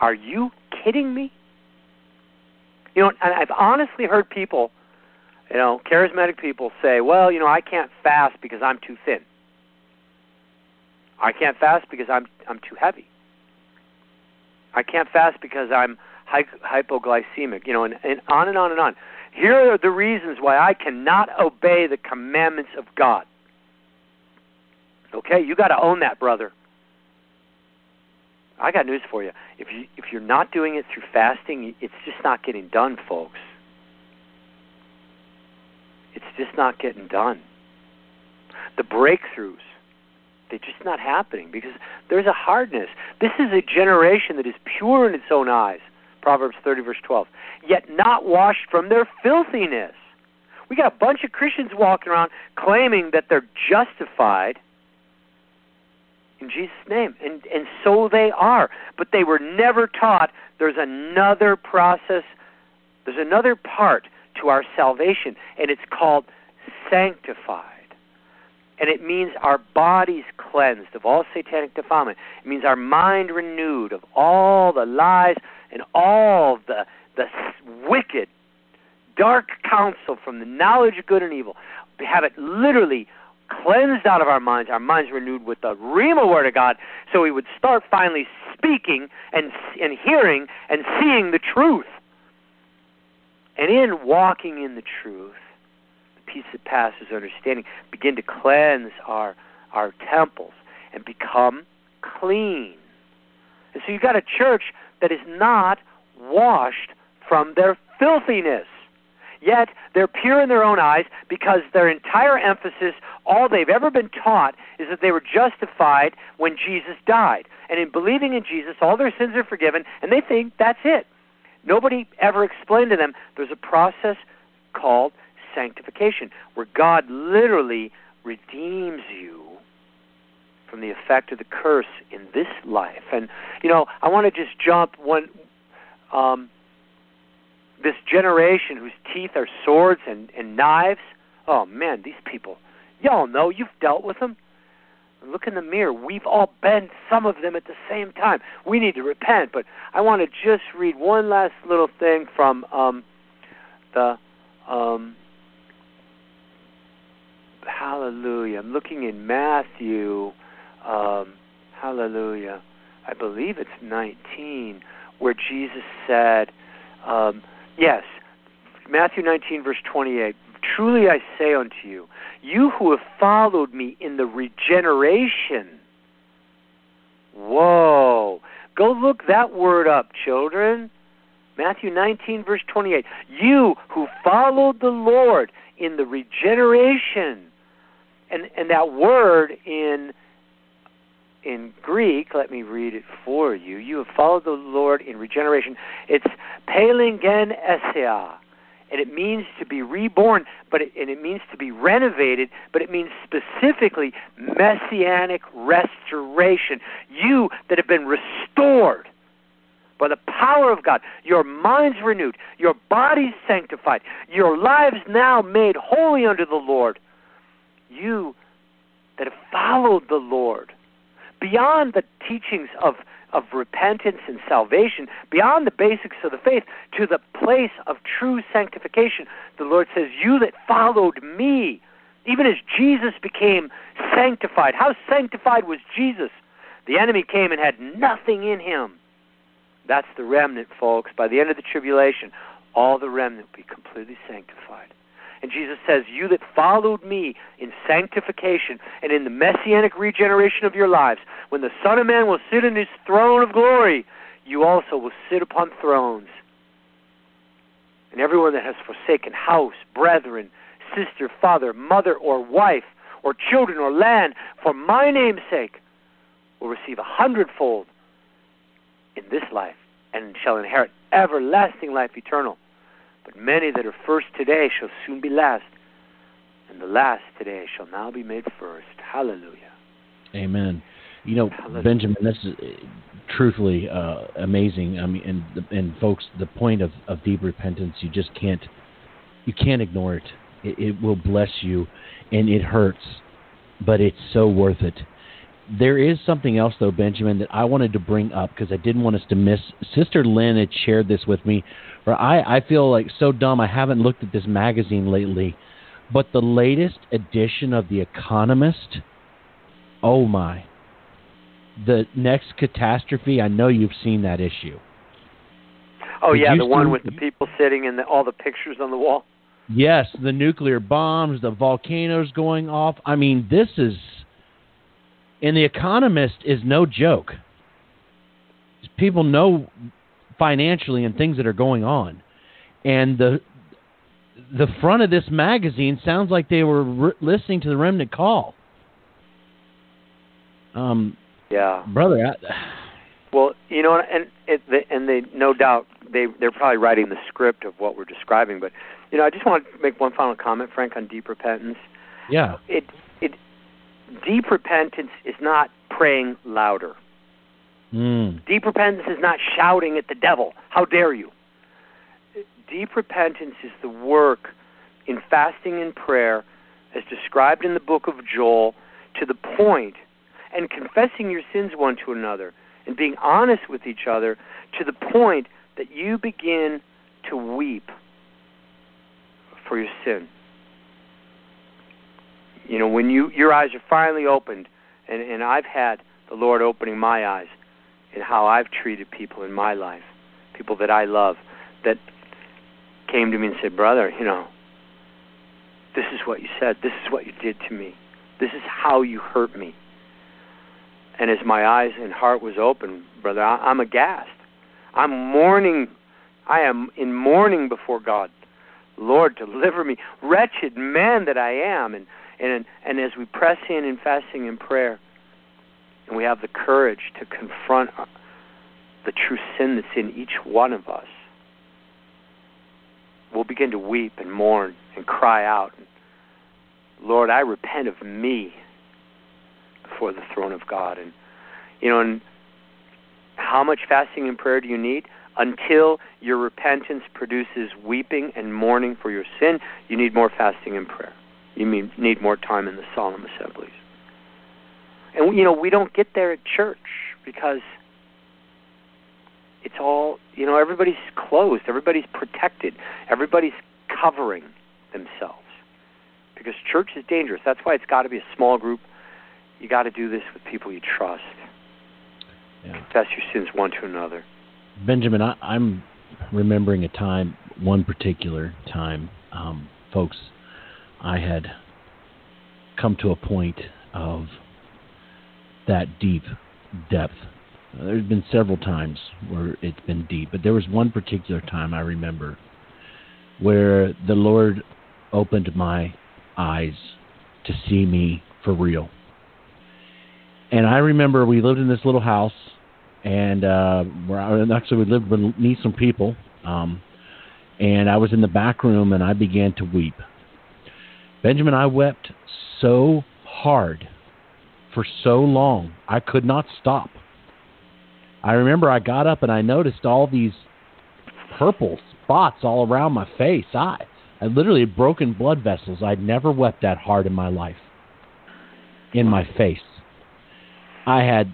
Are you kidding me? You know, and I've honestly heard people, you know, charismatic people say, well, you know, I can't fast because I'm too thin. I can't fast because I'm I'm too heavy. I can't fast because I'm hypoglycemic, you know, and, and on and on and on. Here are the reasons why I cannot obey the commandments of God. Okay, you got to own that, brother. I got news for you. If you if you're not doing it through fasting, it's just not getting done, folks. It's just not getting done. The breakthroughs they're just not happening because there's a hardness. This is a generation that is pure in its own eyes. Proverbs 30, verse 12. Yet not washed from their filthiness. We got a bunch of Christians walking around claiming that they're justified in Jesus' name. And, and so they are. But they were never taught there's another process, there's another part to our salvation, and it's called sanctified. and it means our bodies cleansed of all satanic defilement. It means our mind renewed of all the lies and all the the wicked, dark counsel from the knowledge of good and evil. Have it literally cleansed out of our minds, our minds renewed with the Rhema word of God, so we would start finally speaking and and hearing and seeing the truth. And in walking in the truth, the peace that passes understanding, begin to cleanse our our temples and become clean. And so you've got a church that is not washed from their filthiness. Yet they're pure in their own eyes because their entire emphasis, all they've ever been taught, is that they were justified when Jesus died. And in believing in Jesus, all their sins are forgiven, and they think that's it. Nobody ever explained to them there's a process called sanctification where God literally redeems you from the effect of the curse in this life. And you know, I want to just jump one um, this generation whose teeth are swords and, and knives. Oh man, these people. Y'all know you've dealt with them. Look in the mirror. We've all been some of them at the same time. We need to repent. But I want to just read one last little thing from um, the um, Hallelujah. I'm looking in Matthew. Um, hallelujah. I believe it's 19, where Jesus said, um, Yes, Matthew 19, verse 28. Truly I say unto you, you who have followed me in the regeneration. Whoa. Go look that word up, children. Matthew 19, verse 28. You who followed the Lord in the regeneration. And, and that word in in Greek, let me read it for you. You have followed the Lord in regeneration. It's palingen esia, and it means to be reborn, but it, and it means to be renovated, but it means specifically messianic restoration. You that have been restored by the power of God, your minds renewed, your bodies sanctified, your lives now made holy unto the Lord. You that have followed the Lord beyond the teachings of of repentance and salvation, beyond the basics of the faith, to the place of true sanctification. The Lord says, You that followed me, even as Jesus became sanctified. How sanctified was Jesus? The enemy came and had nothing in him. That's the remnant, folks. By the end of the tribulation, all the remnant will be completely sanctified. And Jesus says, You that followed me in sanctification and in the messianic regeneration of your lives, when the Son of Man will sit in his throne of glory, you also will sit upon thrones. And everyone that has forsaken house, brethren, sister, father, mother, or wife, or children, or land, for my name's sake, will receive a hundredfold in this life and shall inherit everlasting life eternal. But many that are first today shall soon be last, and the last today shall now be made first. Hallelujah. Amen. You know, Hallelujah. Benjamin, this is uh, truthfully uh, amazing. I mean, and and folks, the point of, of deep repentance, you just can't you can't ignore it. it. It will bless you, and it hurts, but it's so worth it. There is something else, though, Benjamin, that I wanted to bring up because I didn't want us to miss. Sister Lynn had shared this with me. Where I, I feel like so dumb I haven't looked at this magazine lately. But the latest edition of The Economist, oh my. The next catastrophe, I know you've seen that issue. Oh, Did yeah, the one with the people sitting and the, all the pictures on the wall? Yes, the nuclear bombs, the volcanoes going off. I mean, this is and the Economist is no joke. People know financially and things that are going on, and the the front of this magazine sounds like they were re- listening to the Remnant Call. Um, yeah, brother. I, well, you know, and it, and they no doubt they they're probably writing the script of what we're describing. But you know, I just want to make one final comment, Frank, on deep repentance. Yeah. It it deep repentance is not praying louder. Mm. Deep repentance is not shouting at the devil, how dare you? Deep repentance is the work in fasting and prayer as described in the book of Joel, to the point, and confessing your sins one to another, and being honest with each other, to the point that you begin to weep for your sin. You know, when you your eyes are finally opened, and, and I've had the Lord opening my eyes in how I've treated people in my life, people that I love, that came to me and said, Brother, you know, this is what you said. This is what you did to me. This is how you hurt me. And as my eyes and heart was open, brother, I, I'm aghast. I'm mourning. I am in mourning before God. Lord, deliver me, wretched man that I am. And and and as we press in in fasting and prayer, and we have the courage to confront the true sin that's in each one of us, we'll begin to weep and mourn and cry out, Lord, I repent of me before the throne of God. And you know, and how much fasting and prayer do you need? Until your repentance produces weeping and mourning for your sin, you need more fasting and prayer. You need more time in the solemn assemblies. And you know, we don't get there at church because it's all, you know, everybody's closed, everybody's protected, everybody's covering themselves. Because church is dangerous. That's why it's got to be a small group. You got to do this with people you trust. Yeah. Confess your sins one to another. Benjamin, I, I'm remembering a time, one particular time, um, folks. I had come to a point of that deep depth. There's been several times where it's been deep, but there was one particular time I remember where the Lord opened my eyes to see me for real. And I remember we lived in this little house, and uh, where actually we lived beneath some people. Um, and I was in the back room, and I began to weep. Benjamin, I wept so hard for so long. I could not stop. I remember I got up and I noticed all these purple spots all around my face. I, I literally had broken blood vessels. I'd never wept that hard in my life. In my face. I had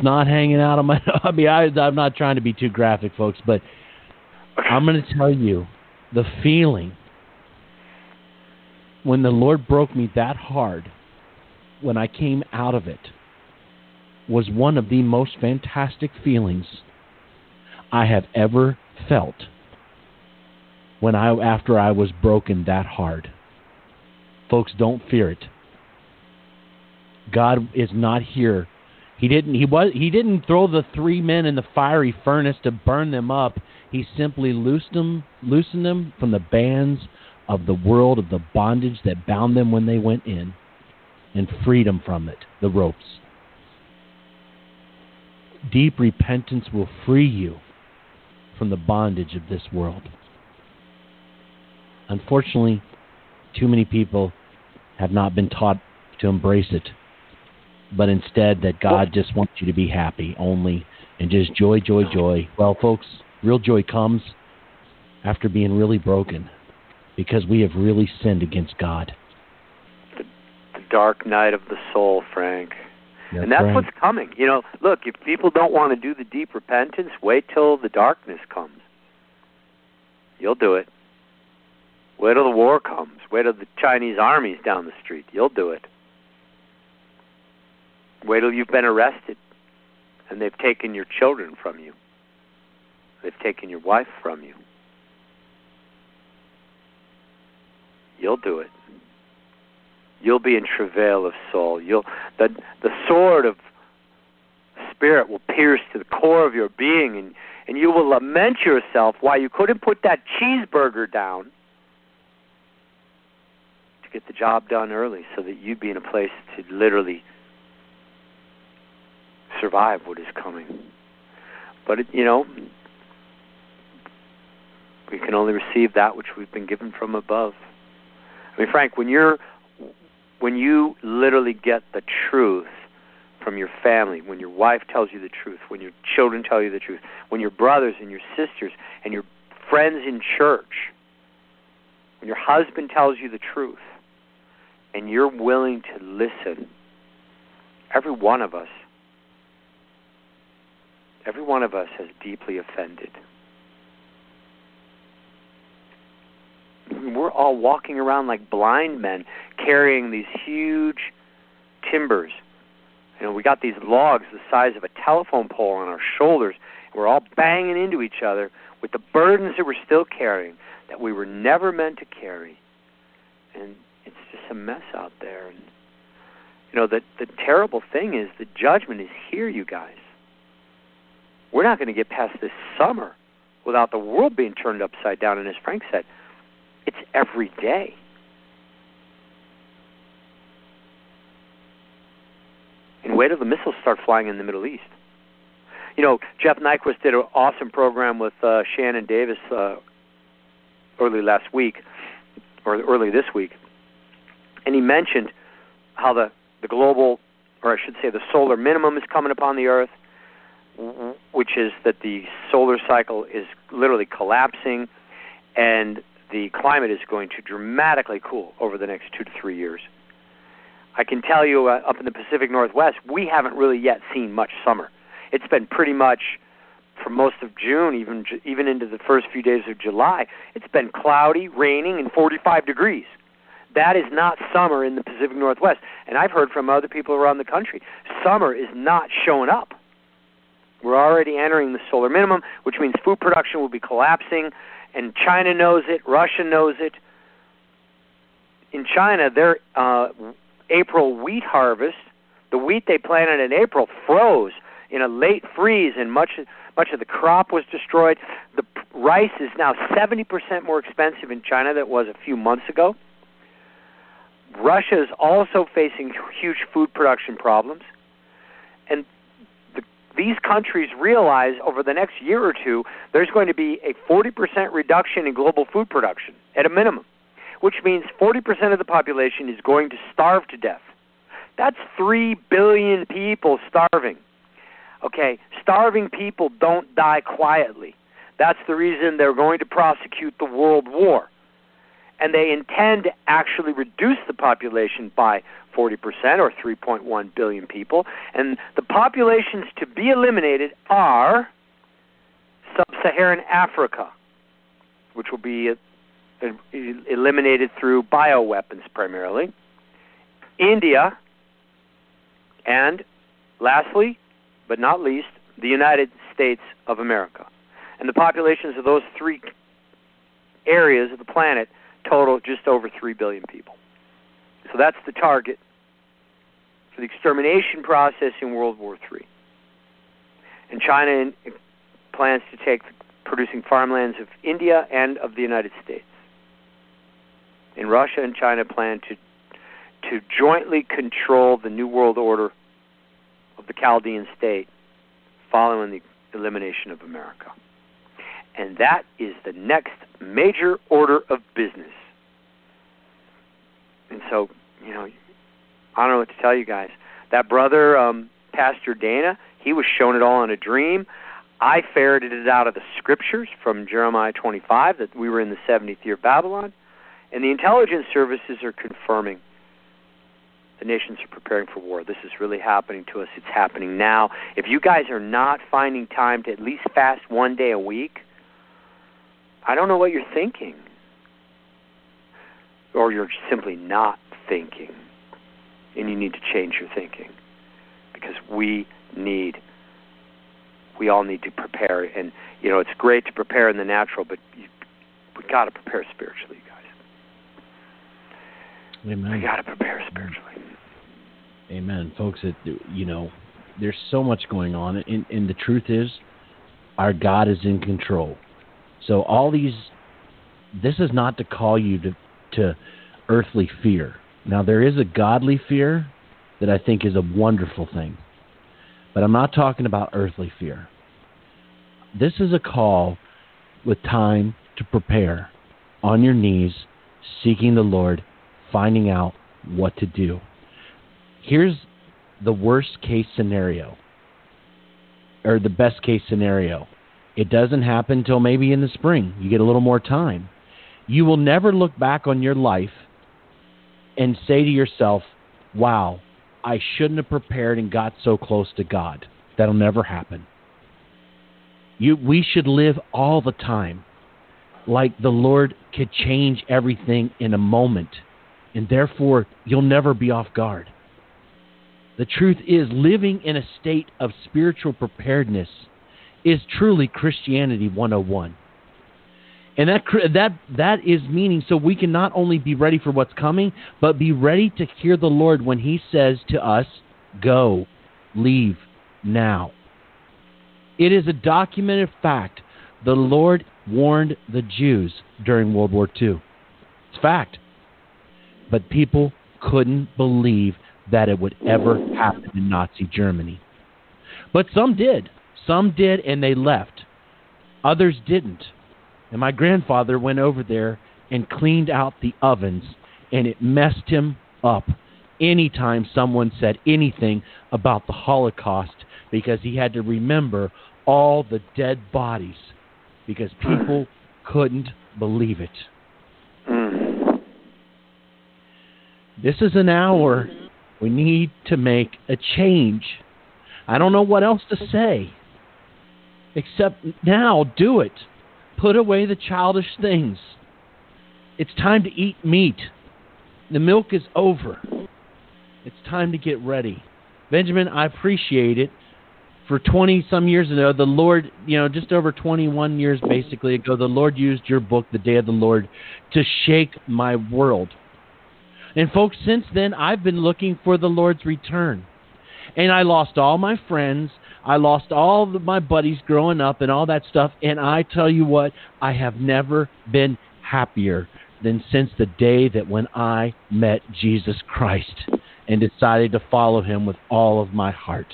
snot hanging out of my. <laughs> I mean, I, I'm not trying to be too graphic, folks, but I'm going to tell you the feeling when the Lord broke me that hard when I came out of it was one of the most fantastic feelings I have ever felt when I after I was broken that hard. Folks, don't fear it. God is not here. He didn't he was he didn't throw the three men in the fiery furnace to burn them up. He simply loosed them loosened them from the bands of the world of the bondage that bound them when they went in and freedom from it, the ropes. Deep repentance will free you from the bondage of this world. Unfortunately, too many people have not been taught to embrace it, but instead that God just wants you to be happy only and just joy, joy, joy. Well, folks, real joy comes after being really broken because we have really sinned against God dark night of the soul, Frank. That's and that's right. what's coming. You know, look, if people don't want to do the deep repentance, wait till the darkness comes. You'll do it. Wait till the war comes. Wait till the Chinese army's down the street. You'll do it. Wait till you've been arrested and they've taken your children from you. They've taken your wife from you. You'll do it you'll be in travail of soul. You'll the the sword of spirit will pierce to the core of your being and and you will lament yourself why you couldn't put that cheeseburger down to get the job done early so that you'd be in a place to literally survive what is coming. But it, you know, we can only receive that which we've been given from above. I mean, Frank, when you're when you literally get the truth from your family, when your wife tells you the truth, when your children tell you the truth, when your brothers and your sisters and your friends in church, when your husband tells you the truth, and you're willing to listen, every one of us, every one of us has deeply offended. We're all walking around like blind men carrying these huge timbers. You know, we got these logs the size of a telephone pole on our shoulders. And we're all banging into each other with the burdens that we're still carrying that we were never meant to carry. And it's just a mess out there. And you know, the the terrible thing is the judgment is here, you guys. We're not going to get past this summer without the world being turned upside down. And as Frank said, it's every day. And wait till the missiles start flying in the Middle East. You know, Jeff Nyquist did an awesome program with uh, Shannon Davis uh, early last week, or early this week, and he mentioned how the the global, or I should say, the solar minimum is coming upon the Earth, which is that the solar cycle is literally collapsing, and the climate is going to dramatically cool over the next two to three years. I can tell you, uh, up in the Pacific Northwest, we haven't really yet seen much summer. It's been pretty much for most of June, even even into the first few days of July. It's been cloudy, raining, and 45 degrees. That is not summer in the Pacific Northwest. And I've heard from other people around the country, summer is not showing up. We're already entering the solar minimum, which means food production will be collapsing and China knows it, Russia knows it. In China, their uh, April wheat harvest, the wheat they planted in April froze in a late freeze, and much much of the crop was destroyed. The rice is now 70% more expensive in China than it was a few months ago. Russia is also facing huge food production problems. And these countries realize over the next year or two there's going to be a 40% reduction in global food production at a minimum, which means 40% of the population is going to starve to death. That's 3 billion people starving. Okay, starving people don't die quietly. That's the reason they're going to prosecute the world war. And they intend to actually reduce the population by 40% or 3.1 billion people. And the populations to be eliminated are sub Saharan Africa, which will be eliminated through bioweapons primarily, India, and lastly, but not least, the United States of America. And the populations of those three areas of the planet total just over 3 billion people. So that's the target for the extermination process in World War III. And China plans to take the producing farmlands of India and of the United States. And Russia and China plan to to jointly control the New World Order of the Chaldean state following the elimination of America. And that is the next major order of business. And so, you know, I don't know what to tell you guys. That brother, um, Pastor Dana, he was shown it all in a dream. I ferreted it out of the scriptures from Jeremiah 25 that we were in the 70th year of Babylon. And the intelligence services are confirming the nations are preparing for war. This is really happening to us. It's happening now. If you guys are not finding time to at least fast one day a week, I don't know what you're thinking. Or you're simply not thinking. And you need to change your thinking. Because we need we all need to prepare. And you know it's great to prepare in the natural but you, we got to prepare spiritually you guys. Amen. We got to prepare spiritually. Amen. Folks it, you know there's so much going on. And, and the truth is our god is in control so all these this is not to call you to to earthly fear now, there is a godly fear that I think is a wonderful thing, but I'm not talking about earthly fear. This is a call with time to prepare on your knees, seeking the Lord, finding out what to do. Here's the worst case scenario, or the best case scenario. It doesn't happen until maybe in the spring. You get a little more time. You will never look back on your life and say to yourself, wow, I shouldn't have prepared and got so close to God. That'll never happen. You, we should live all the time like the Lord could change everything in a moment, and therefore you'll never be off guard. The truth is, living in a state of spiritual preparedness is truly Christianity 101. And that that that is meaning so we can not only be ready for what's coming, but be ready to hear the Lord when he says to us, "Go, leave now." It is a documented fact. The Lord warned the Jews during World War II. It's fact. But people couldn't believe that it would ever happen in Nazi Germany. But some did. Some did, and they left. Others didn't. And my grandfather went over there and cleaned out the ovens, and it messed him up anytime someone said anything about the Holocaust because he had to remember all the dead bodies because people <clears throat> couldn't believe it. Mm. This is an hour we need to make a change. I don't know what else to say except now do it. Put away the childish things. It's time to eat meat. The milk is over. It's time to get ready. Benjamin, I appreciate it. For 20 some years ago, the Lord, you know, just over 21 years basically ago, the Lord used your book, The Day of the Lord, to shake my world. And folks, since then, I've been looking for the Lord's return. And I lost all my friends. I lost all my buddies growing up and all that stuff. And I tell you what, I have never been happier than since the day that when I met Jesus Christ and decided to follow him with all of my heart.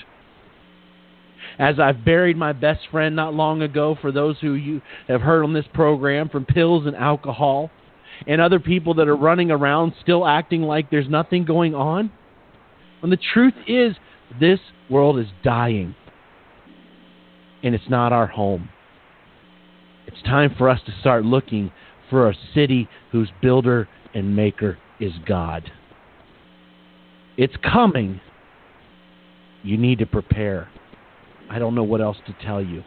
As I've buried my best friend not long ago, for those who you have heard on this program, from pills and alcohol, and other people that are running around still acting like there's nothing going on. When the truth is, this world is dying, and it's not our home. It's time for us to start looking for a city whose builder and maker is God. It's coming. You need to prepare. I don't know what else to tell you,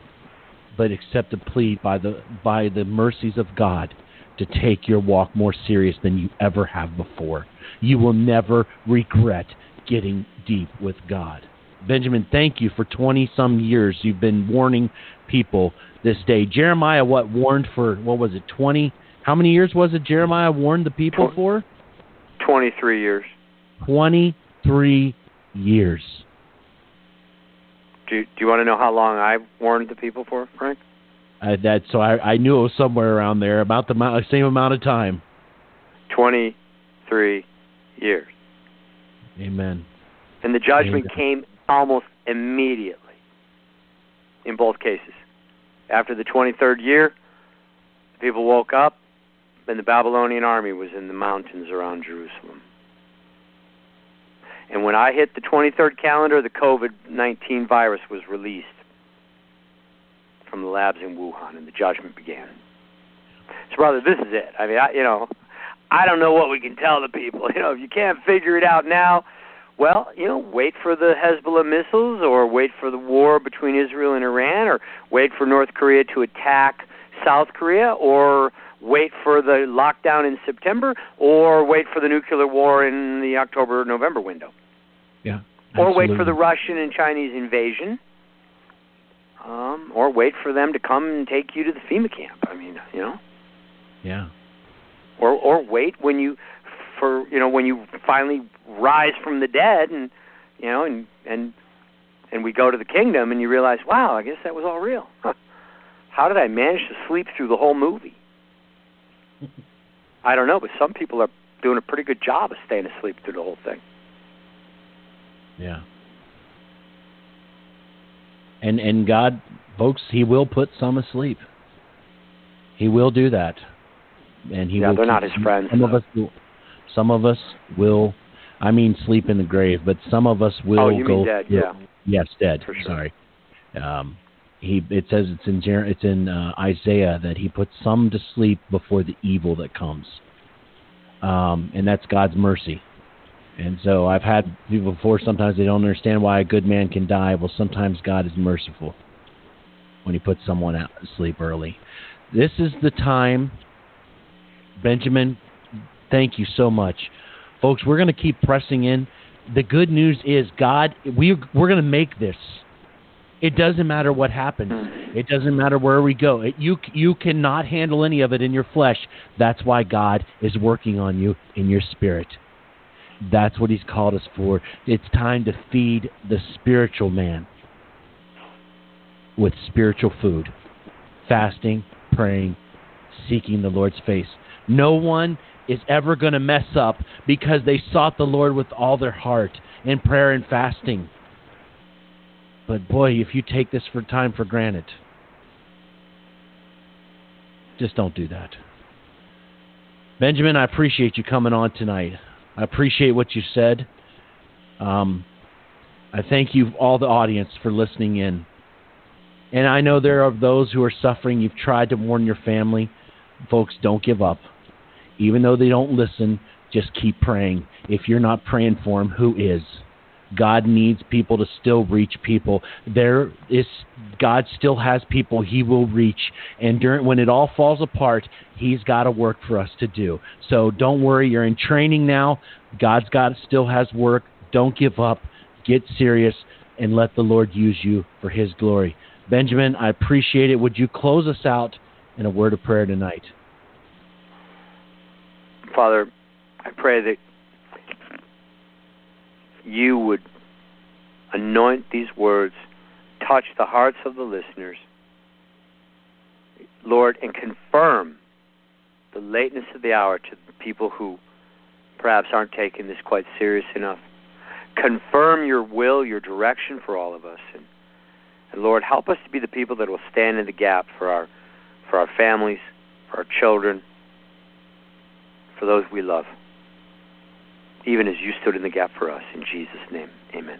but except to plead by the by the mercies of God to take your walk more serious than you ever have before. You will never regret getting deep with God. Benjamin, thank you for 20 some years. You've been warning people this day. Jeremiah, what, warned for, what was it, 20? How many years was it Jeremiah warned the people for? 23 years. 23 years. Do, do you want to know how long I warned the people for, Frank? Uh, that so I, I knew it was somewhere around there, about the amount, same amount of time. Twenty-three years. Amen. And the judgment Amen. came almost immediately. In both cases, after the twenty-third year, people woke up, and the Babylonian army was in the mountains around Jerusalem. And when I hit the 23rd calendar, the COVID 19 virus was released from the labs in Wuhan, and the judgment began. So, brother, this is it. I mean, I, you know, I don't know what we can tell the people. <laughs> You know, if you can't figure it out now, well, you know, wait for the Hezbollah missiles, or wait for the war between Israel and Iran, or wait for North Korea to attack South Korea, or wait for the lockdown in September, or wait for the nuclear war in the October-November window. Yeah. Or wait for the Russian and Chinese invasion, um, or wait for them to come and take you to the FEMA camp. I mean, you know, Yeah. or or wait when you for you know when you finally rise from the dead and you know and and and we go to the kingdom and you realize, wow, I guess that was all real. Huh. How did I manage to sleep through the whole movie? <laughs> I don't know, but some people are doing a pretty good job of staying asleep through the whole thing. Yeah. And and God, folks, He will put some asleep. He will do that, and He Yeah, will. they're not His friends, Some of us will. Some of us will. I mean, sleep in the grave, but some of us will oh, you go. mean dead? Yeah. Yes, dead. For sure. Sorry. Um, he it says it's in Jer- it's in uh, Isaiah that he puts some to sleep before the evil that comes. um, and that's God's mercy. And so I've had people before. Sometimes they don't understand why a good man can die. Well, sometimes God is merciful when He puts someone out to sleep early. This is the time, Benjamin. Thank you so much, folks. We're going to keep pressing in. The good news is God. We we're going to make this. It doesn't matter what happens. Hmm. It doesn't matter where we go. It, you you cannot handle any of it in your flesh. That's why God is working on you in your spirit. That's what He's called us for. It's time to feed the spiritual man with spiritual food, fasting, praying, seeking the Lord's face. No one is ever going to mess up because they sought the Lord with all their heart in prayer and fasting. But boy, if you take this for time for granted, just don't do that. Benjamin, I appreciate you coming on tonight. I appreciate what you said. Um, I thank you, all the audience, for listening in. And I know there are those who are suffering. You've tried to warn your family. Folks, don't give up. Even though they don't listen, just keep praying. If you're not praying for them, who is? God needs people to still reach people. There is God still has people He will reach, and during when it all falls apart, He's got a work for us to do. So don't worry, you're in training now. God's got still has work. Don't give up. Get serious, and let the Lord use you for His glory. Benjamin, I appreciate it. Would you close us out in a word of prayer tonight? Father, I pray that you would anoint these words, touch the hearts of the listeners, Lord, and confirm the lateness of the hour to the people who perhaps aren't taking this quite serious enough. Confirm your will, your direction for all of us. And, and Lord, help us to be the people that will stand in the gap for our for our families, for our children, for those we love even as you stood in the gap for us. In Jesus' name, amen.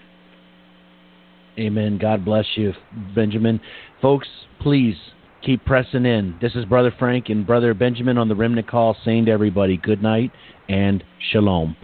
Amen. God bless you, Benjamin. Folks, please keep pressing in. This is Brother Frank and Brother Benjamin on the Remnant Call saying to everybody good night and shalom.